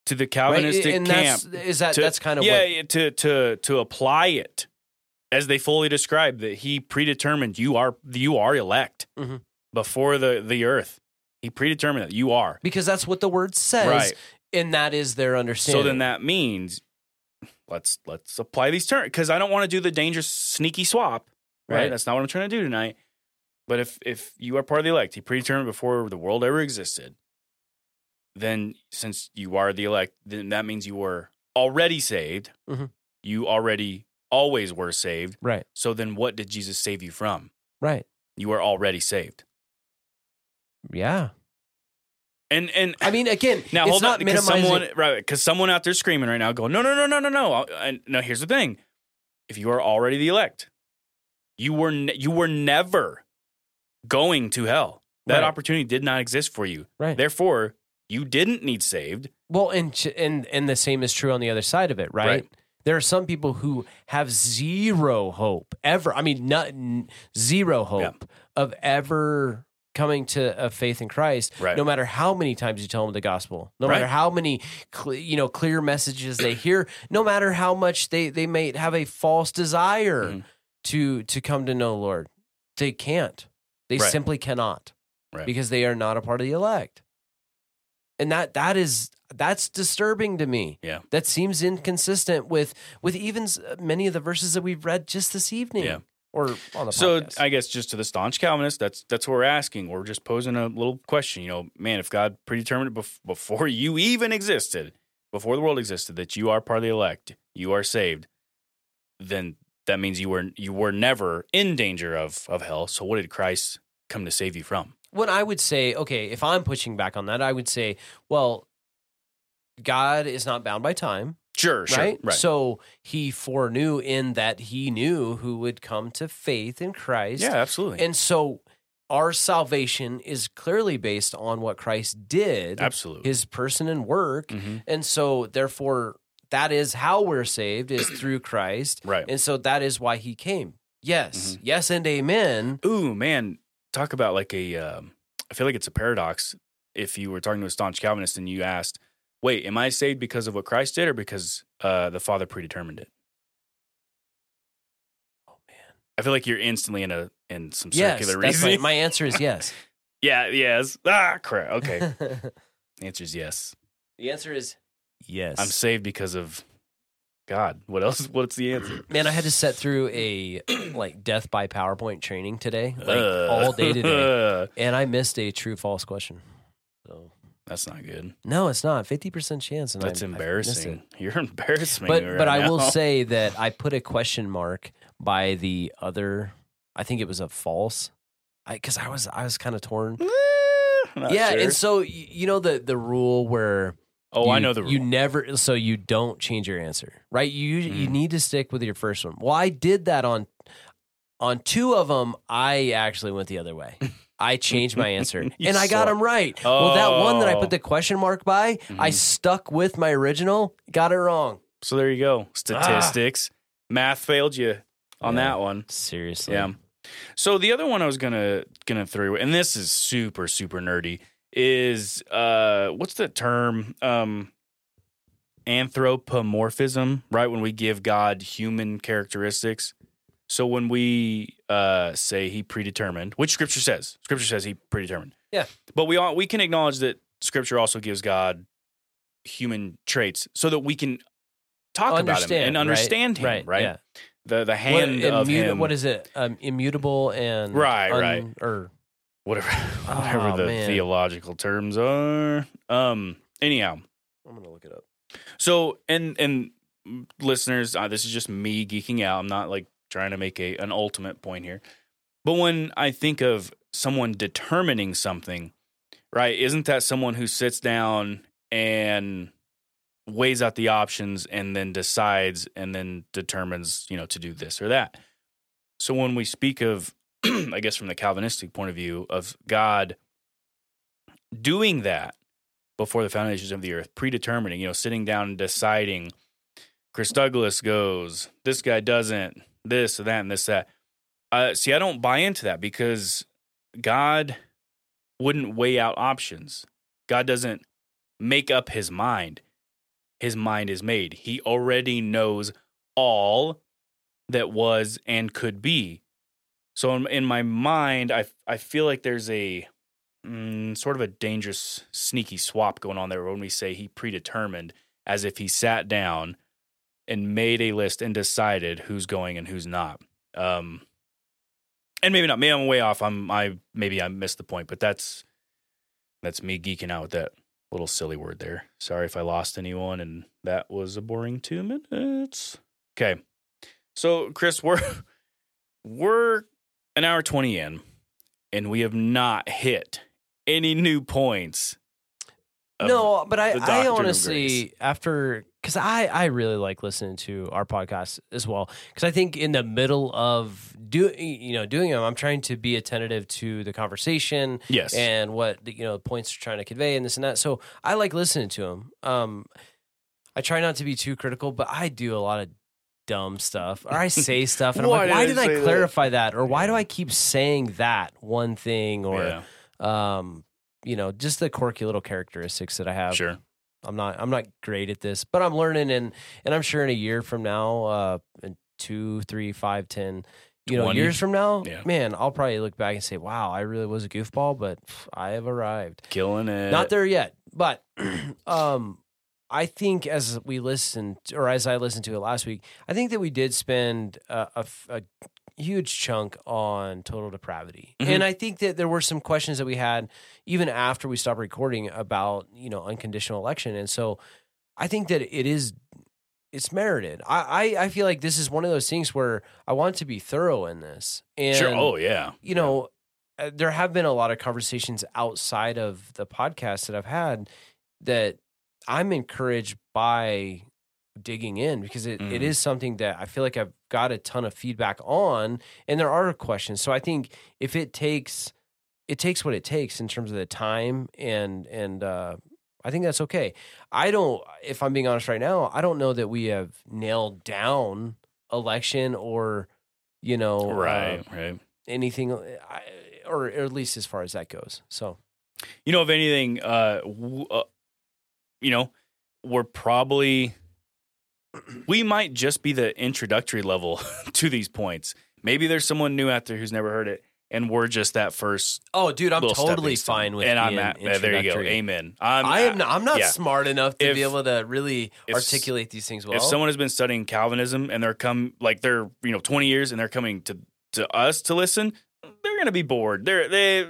To the Right? Calvinistic and camp. that's is that to- that's kind of yeah, what, yeah, to to to apply it as they fully describe that he predetermined you are you are elect Mhm. before the the earth. He predetermined that you are. because that's what the word says, Right. and that is their understanding. So then that means let's let's apply these terms because I don't want to do the dangerous sneaky swap. Right? Right. That's not what I'm trying to do tonight. But if if you are part of the elect, he predetermined before the world ever existed. Then since you are the elect, then that means you were already saved. Mhm. You already always were saved. right, So then what did Jesus save you from? right, You were already saved. Yeah. And and I mean, again, Now it's hold not on, because minimizing. someone right because someone out there screaming right now, going, no, no, no, no, no, no. And no, here's the thing: if you are already the elect, you were ne- you were never going to hell. That Right. opportunity did not exist for you. Right. Therefore, you didn't need saved. Well, and ch- and and the same is true on the other side of it, right? Right. There are some people who have zero hope ever. I mean, not n- zero hope of ever coming to a faith in Christ. Right. No matter how many times you tell them the gospel, no matter how many cle you know clear messages they hear, no matter how much they they may have a false desire Mhm. to to come to know the Lord, they can't. They Right. simply cannot Right. because they are not a part of the elect. And that that is that's disturbing to me. Yeah. That seems inconsistent with with even many of the verses that we've read just this evening. Yeah. Or on the So podcast. I guess just to the staunch Calvinist, that's that's what we're asking. We're just posing a little question. You know, man, if God predetermined bef- before you even existed, before the world existed, that you are part of the elect, you are saved, then that means you were you were never in danger of of hell. So what did Christ come to save you from? when I would say, okay, if I'm pushing back on that, I would say, well, God is not bound by time, Sure, sure, right? right. So he foreknew in that he knew who would come to faith in Christ. yeah, absolutely, And so our salvation is clearly based on what Christ did, absolutely. his person and work. Mhm. And so therefore that is how we're saved is through Christ. Right. And so that is why he came. Yes. Mhm. Yes and amen. Ooh, man, talk about like a. Um, I feel like it's a paradox. If you were talking to a staunch Calvinist and you asked, "Wait, am I saved because of what Christ did, or because uh, the Father predetermined it?" Oh man. I feel like you're instantly in a in some Yes. circular That's my, reasoning. my answer is yes. yeah. Yes. Ah, crap. Okay. the answer is yes. the answer is yes. I'm saved because of God. What else? What's the answer? Man, I had to set through a like death by PowerPoint training today, like Uh, all day today, and I missed a true false question. That's not good. no, it's not fifty percent chance, and That's I- I embarrassing. You're embarrassing But me right but I will say that I put a question mark by the other. I think it was a false, I because I, was I was kind of torn. Eh, yeah, sure. and so you know the the rule where Oh, you, I know the rule. You never, so you don't change your answer, right? You you Mm. need to stick with your first one. Well, I did that on on two of them. I actually went the other way. I changed my answer and I got them right. Well, that one that I Oh. put the question mark by, I Mhm. stuck with my original, got it wrong. so there you go. Statistics. Math failed you on Yeah. that one. Seriously. Yeah. So the other one I was gonna gonna throw, and this is super super nerdy, is uh, what's the term? Um, anthropomorphism, right? When we give God human characteristics. So when we uh, say He predetermined, which Scripture says, Scripture says He predetermined. Yeah. But we all, we can acknowledge that Scripture also gives God human traits, so that we can talk about him and right? understand him, right? right? Yeah. The the What, hand of immu- him, what is it? Um, immutable and Right, right. Or whatever whatever Oh, the man. theological terms are. Um. Anyhow, I'm gonna look it up. so and and listeners, uh, this is just me geeking out. I'm not like trying to make a an ultimate point here, but when I think of someone determining something, right? Isn't that someone who sits down and weighs out the options and then decides and then determines, you know, to do this or that. So when we speak of, I guess from the Calvinistic point of view, of God doing that before the foundations of the earth, predetermining, you know, sitting down and deciding, Chris Douglas goes, this guy doesn't, this or that and this, that. Uh, see, I don't buy into that because God wouldn't weigh out options. God doesn't make up his mind. His mind is made. He already knows all that was and could be. So in, in my mind, I I feel like there's a mm, sort of a dangerous, sneaky swap going on there when we say he predetermined, as if he sat down and made a list and decided who's going and who's not. Um, and maybe not. Maybe I'm way off. I'm I maybe I missed the point, but that's that's me geeking out with that little silly word there. Sorry if I lost anyone, and that was a boring two minutes. Okay, so Chris, we're we're an hour twenty in, and we have not hit any new points. No, but I, I honestly, after, because I, I really like listening to our podcast as well. Because I think in the middle of do, you know, doing them, I'm trying to be attentive to the conversation yes, and what the, you know points are trying to convey and this and that. So I like listening to them. Um, I try not to be too critical, but I do a lot of dumb stuff, or I say stuff, and I'm Why like, why did I I say that? clarify that, or why do I keep saying that one thing, or yeah, um, you know, just the quirky little characteristics that I have. sure. I'm not I'm not great at this, but I'm learning and and I'm sure in a year from now, uh in two, three, five, ten, you know, years from now, Yeah. man, I'll probably look back and say, Wow, I really was a goofball, but I have arrived. Killing it. Not there yet. But um I think as we listened, or as I listened to it last week, I think that we did spend a, a a huge chunk on total depravity, Mhm. and I think that there were some questions that we had even after we stopped recording about you know unconditional election, and so I think that it is it's merited. I I, I feel like this is one of those things where I want to be thorough in this, and Sure. Oh yeah. you know, uh, there have been a lot of conversations outside of the podcast that I've had that I'm encouraged by digging in because it, it Mhm. is something that I feel like I've got a ton of feedback on and there are questions. So I think if it takes it takes what it takes in terms of the time and and uh I think that's okay. I don't if I'm being honest right now, I don't know that we have nailed down election or you know uh, Right. right. anything, I, or, or at least as far as that goes. So You know, if anything, uh, w- uh, you know, we're probably we might just be the introductory level to these points. Maybe there's someone new out there who's never heard it, and we're just that first. oh, dude, I'm totally fine with And I'm at there you go. Amen. I'm, I am. Not, I'm not yeah. smart enough to If- be able to really if articulate these things well. if someone has been studying Calvinism and they're come like they're you know 20 years and they're coming to to us to listen, they're gonna be bored. They're they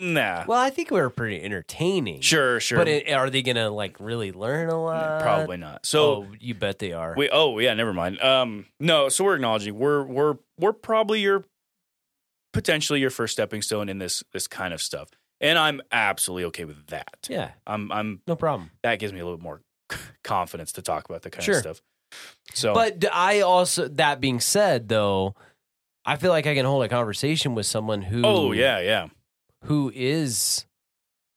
nah. well, I think we're pretty entertaining. sure, sure. but it, are they gonna like really learn a lot? probably not. So oh, you bet they are. We oh yeah, never mind. Um no, so we're acknowledging we're we're we're probably your potentially your first stepping stone in this this kind of stuff. and I'm absolutely okay with that. Yeah, I'm I'm no problem. that gives me a little bit more confidence to talk about the kind Sure. of stuff. So, But I also, that being said, though, I feel like I can hold a conversation with someone who, oh yeah, yeah, who is.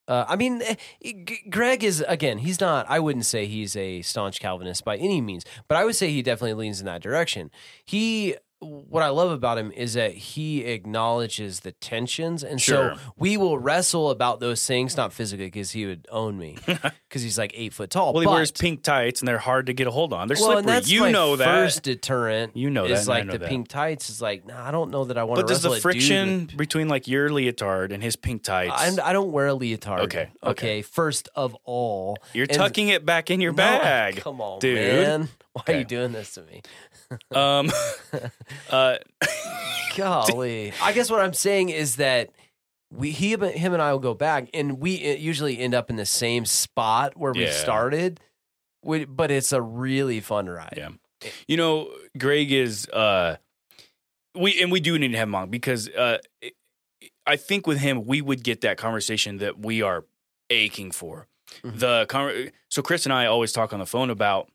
Uh, I mean, eh, Greg is again. He's not. I wouldn't say he's a staunch Calvinist by any means, but I would say he definitely leans in that direction. He, what I love about him is that he acknowledges the tensions, and Sure. so we will wrestle about those things, not physically, because he would own me, because he's like eight foot tall. Well, he but, wears pink tights and they're hard to get a hold on. They're well, slippery. you know that. first deterrent. You know that, is and like the that. pink tights is like, nah, I don't know that I want to. but does the dude friction between like your leotard and his pink tights? I, I don't wear a leotard. Okay, okay. Okay. First of all, you're and- tucking it back in your No, bag. come on, dude. man. Why are you doing this to me? Um, uh, Golly. I guess what I'm saying is that we he him and I will go back, and we uh, usually end up in the same spot where we Yeah. started. We- But it's a really fun ride. Yeah. you know, Greg is. Uh, we and we do need to have him on because uh, I think with him we would get that conversation that we are aching for. Mhm. The so Chris and I always talk on the phone about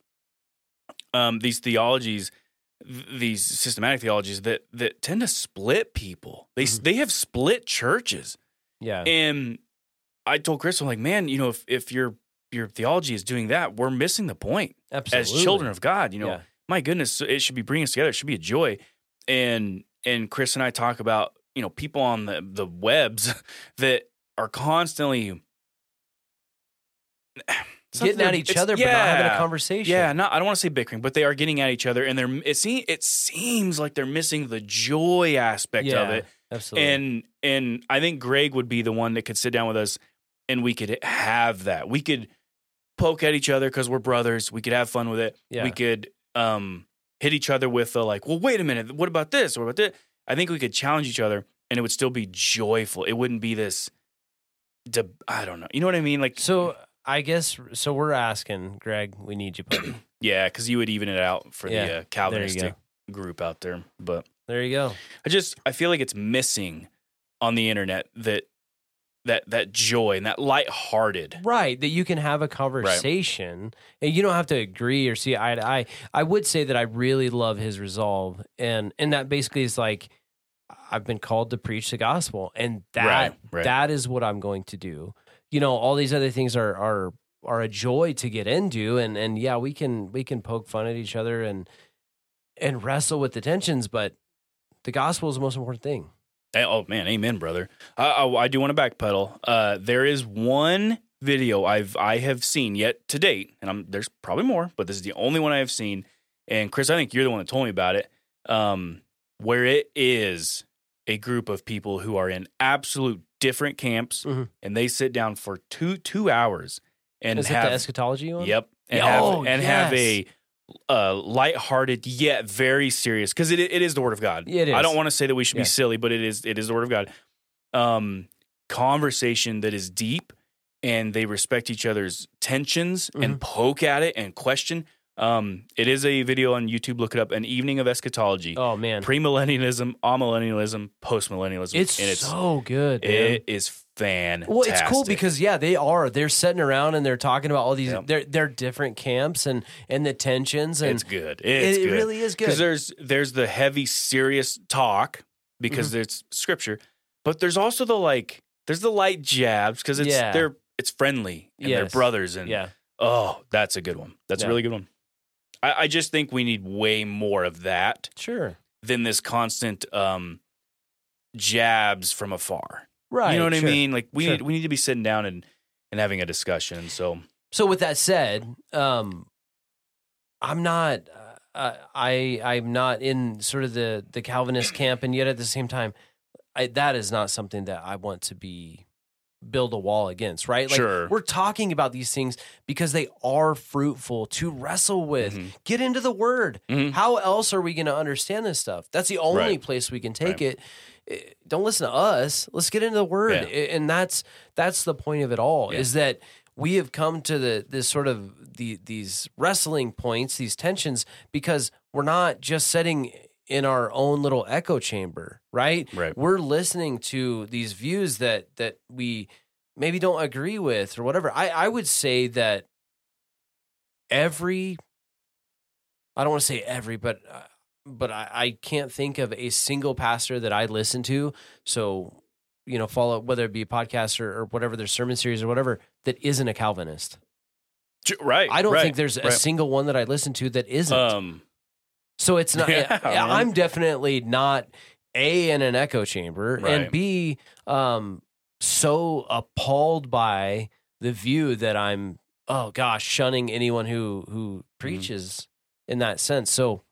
um, these theologies, th- these systematic theologies that that tend to split people. They s Mhm. they have split churches, Yeah. and I told Chris, I'm like, man, you know, if if your your theology is doing that, we're missing the point Absolutely. as children of God. You know, Yeah. my goodness, it should be bringing us together. It should be a joy. And and Chris and I talk about you know people on the the webs that are constantly Getting at each other, but not having a conversation. Yeah, not I don't want to say bickering, but they are getting at each other, and they're it seems it seems like they're missing the joy aspect of it. Absolutely. And and I think Greg would be the one that could sit down with us and we could have that. We could poke at each other because we're brothers. We could have fun with it. Yeah. We could um, hit each other with the like, well, wait a minute, what about this? What about that? I think we could challenge each other and it would still be joyful. It wouldn't be this de- I don't know. You know what I mean? Like so I guess so. We're asking Greg. We need you, buddy. yeah, because you would even it out for Yeah, the uh, Calvinistic group out there. But there you go. I just I feel like it's missing on the internet that that that joy and that lighthearted. Right, that you can have a conversation and you don't have to agree or see eye to eye. I would say that I really love his resolve, and and that basically is like I've been called to preach the gospel, and that Right, right. that is what I'm going to do. You know, all these other things are are are a joy to get into, and and yeah, we can we can poke fun at each other and and wrestle with the tensions, but the gospel is the most important thing. Hey, Oh man, amen, brother. I, I, I do want to backpedal. Uh, there is one video I've I have seen yet to date, and I'm there's probably more, but this is the only one I have seen. And Chris, I think you're the one that told me about it. Um, where it is a group of people who are in absolute different camps, Mhm. and they sit down for two two hours and Is have the eschatology one? Yep. And Oh, have and have a uh, lighthearted yet very serious because it it is the word of God. It I don't want to say that we should Yeah. be silly, but it is it is the word of God. Um, conversation that is deep and they respect each other's tensions Mm-hmm. and poke at it and question. Um, it is a video on YouTube. Look it up. An evening of eschatology. Oh man, Premillennialism, amillennialism, postmillennialism. it's, and it's so good. man. it is fantastic. Well, it's cool because yeah, they are. They're sitting around and they're talking about all these. Yep. They're they're different camps and and the tensions and it's good. It's it, good. it really is good because there's there's the heavy serious talk because Mm-hmm. there's scripture but there's also the like there's the light jabs because it's Yeah. they're it's friendly and they're brothers and yeah, oh that's a good one that's Yeah. a really good one I, I just think we need way more of that sure, than this constant um jabs from afar right. you know what sure. i mean like we Sure. need we need to be sitting down and and having a discussion so So with that said, um, I'm not. Uh, I I'm not in sort of the the Calvinist camp, and yet at the same time, I, that is not something that I want to be build a wall against. Right? Like Sure. we're talking about these things because they are fruitful to wrestle with. Mhm. Get into the Word. Mhm. How else are we going to understand this stuff? That's the only Right. place we can take Right. it. Eh, Don't listen to us. Let's get into the Word, Yeah. And that's that's the point of it all. Yeah. Is that we have come to the this sort of the these wrestling points, these tensions, because we're not just setting in our own little echo chamber, right? Right. We're listening to these views that that we maybe don't agree with or whatever. I I would say that every I don't want to say every, but uh, but I, I can't think of a single pastor that I listen to. So you know, follow whether it be a podcast or, or whatever their sermon series or whatever that isn't a Calvinist. Right. I don't right, think there's a right. single one that I listen to that isn't. Um, so it's not. Yeah, yeah. I'm definitely not a in an echo chamber, and Right. b um so appalled by the view that I'm. Oh gosh, shunning anyone who who preaches in that sense. So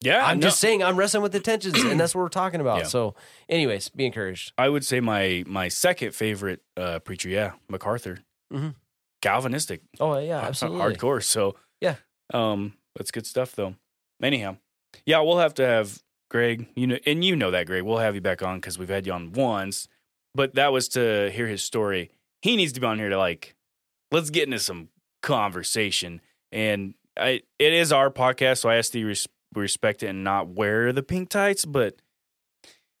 yeah. I'm no, just saying I'm wrestling with the tensions, and that's what we're talking about. Yeah. So, anyways, be encouraged. I would say my my second favorite uh, preacher, yeah, MacArthur. Mhm. Calvinistic, Oh yeah, absolutely. hardcore. So Yeah. um, that's good stuff though. Anyhow, yeah, we'll have to have Greg. You know, and you know that Greg. We'll have you back on because we've had you on once, but that was to hear his story. He needs to be on here to like, let's get into some conversation. And I, it is our podcast, so I ask that you res- respect it and not wear the pink tights. But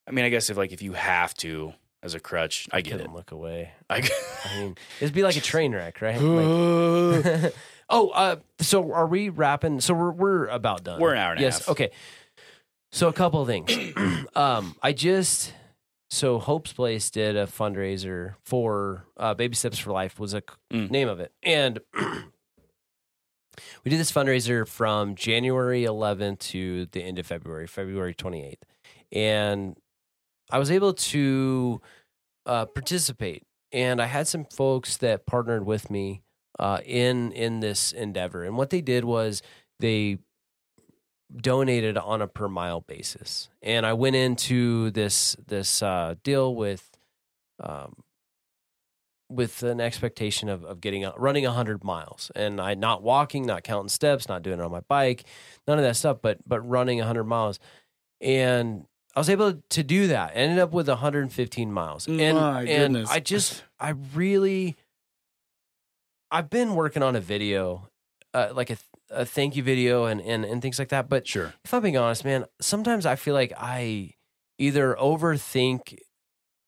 I mean, I guess if like if you have to as a crutch, I get it. Look away. I, I mean, it'd be like a train wreck, right? Like- oh, uh, so are we wrapping? So we're we're about done. We're an hour and a yes. half. Okay. So a couple of things. um, I just so Hope's Place did a fundraiser for uh, Baby Steps for Life was a Mm. name of it, and we did this fundraiser from January 11th to the end of February, February 28th, and I was able to uh, participate, and I had some folks that partnered with me uh, in in this endeavor, and what they did was they donated on a per mile basis, and I went into this this uh, deal with. Um, with an expectation of, of getting a, running 100 miles. And i not walking not counting steps not doing it on my bike none of that stuff but but running 100 miles. And i was able to do that. Ended up with 115 miles and My and goodness. i just i really i've been working on a video uh, like a, a thank you video and, and and things like that but sure. if I'm being honest, man, sometimes I feel like I either overthink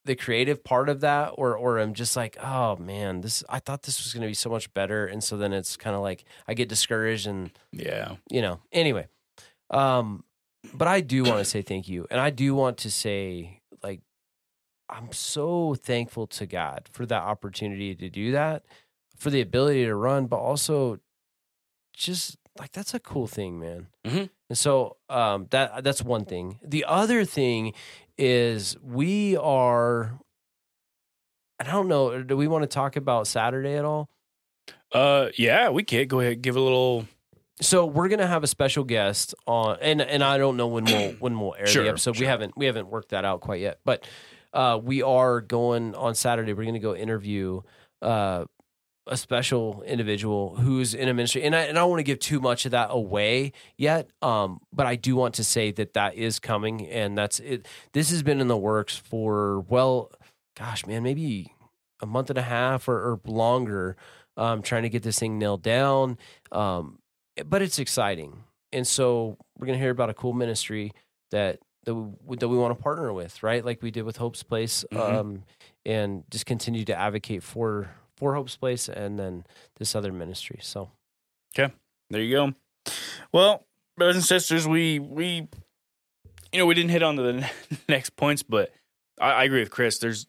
the creative part of that or or I'm just like, oh man, this I thought this was gonna be so much better. And so then it's kind of like I get discouraged and Yeah. you know, anyway. Um, but I do want to say thank you. And I do want to say, like, I'm so thankful to God for that opportunity to do that, for the ability to run, but also just like that's a cool thing, man. Mhm. And so um, that that's one thing. The other thing is we are. I don't know. Do we want to talk about Saturday at all? Uh, yeah, we can go ahead give a little. So we're gonna have a special guest on, and and I don't know when we'll when we'll air Sure, the episode. We haven't we haven't worked that out quite yet, but uh, we are going on Saturday. We're gonna go interview uh, a special individual who's in a ministry, and I and I don't want to give too much of that away yet. Um, but I do want to say that that is coming, and that's it. This has been in the works for well, gosh, man, maybe a month and a half or, or longer. Um, trying to get this thing nailed down. Um, but it's exciting. And so we're going to hear about a cool ministry that that we, that we want to partner with, right? Like we did with Hope's Place, Mhm. um, and just continue to advocate for for Hope's Place and then this other ministry. So okay, There you go. Well, brothers and sisters, we we you know we didn't hit on to the next points, but I, I agree with Chris. There's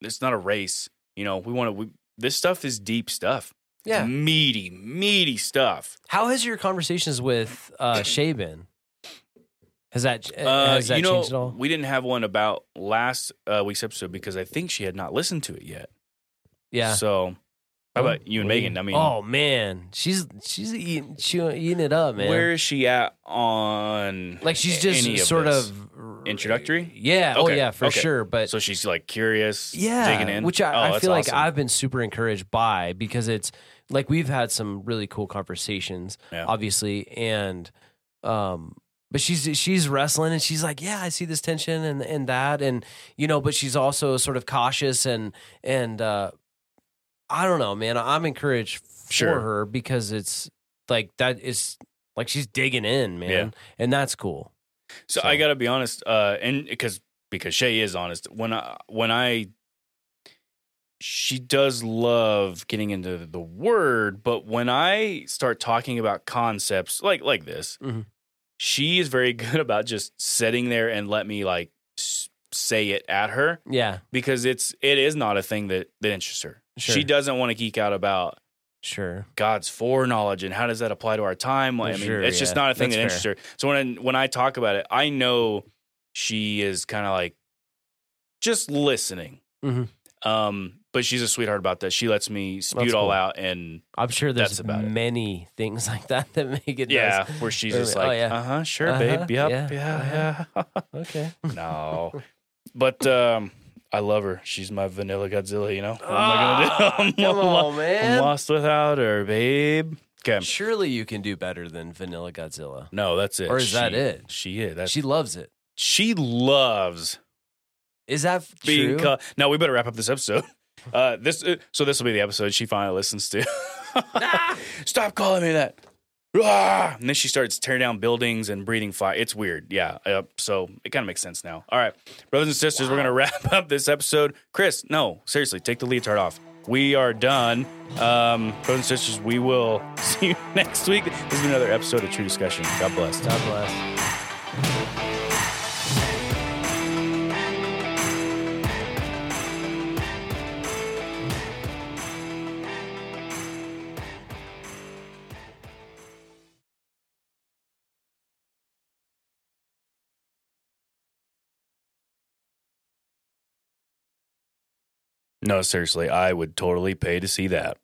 it's not a race. You know, we want to. We, this stuff is deep stuff. yeah, meaty, meaty stuff. how has your conversations with uh, Shay been? Has that Uh, has that you know, changed at all? we didn't have one about last uh, week's episode because I think she had not listened to it yet. Yeah. So, how about you and Megan? I mean, oh man, she's she's eating she eating it up, man. where is she at on like she's just any sort this? of introductory? Yeah. Oh Okay, yeah, for okay. sure. But So she's like curious, yeah, digging in, which Oh, I, I that's feel like awesome. I've been super encouraged by because it's like we've had some really cool conversations, Yeah. obviously, and um, but she's she's wrestling and she's like, yeah, I see this tension and and that and you know, but she's also sort of cautious and and uh, I don't know, man. I'm encouraged for Sure. her because it's like that is like she's digging in, man, Yeah. and that's cool. So, So- I got to be honest, uh, and because because Shay is honest. When I when I she does love getting into the word, but when I start talking about concepts like like this, Mhm. she is very good about just sitting there and let me like s- say it at her Yeah, because it's it is not a thing that that interests her. Sure. She doesn't want to geek out about sure. God's foreknowledge and how does that apply to our time? Like, I mean, Sure, it's just not a thing That's that interests her. So when when I talk about it, I know she is kind of like just listening. Mhm. Um, but she's a sweetheart about that. She lets me spew it all cool. out, and I'm sure there's about it. many things like that that make it. yeah, nice. where she's Oh, just like, Oh, yeah. uh huh, sure, Uh-huh, babe, yep, yeah, yeah, yeah. Okay. no, but um, I love her. She's my vanilla Godzilla. You know, what am I Ah, gonna do? I'm, come lo- on, man. I'm lost without her, babe. Okay, Surely you can do better than Vanilla Godzilla. no, that's it. Or is that it? She is. That's, she loves it. she loves Is that f- being. true? Cu- no, we better wrap up this episode. Uh, this uh, so this will be the episode she finally listens to. Stop calling me that. Ah! And then she starts tearing down buildings and breathing fire. It's weird. Yeah. Uh, so it kind of makes sense now. All right, brothers and sisters, we're gonna wrap up this episode. Chris, no, seriously, take the leotard off. We are done. Um, brothers and sisters, we will see you next week. This is another episode of True Discussion. God bless. God bless. No, seriously, I would totally pay to see that.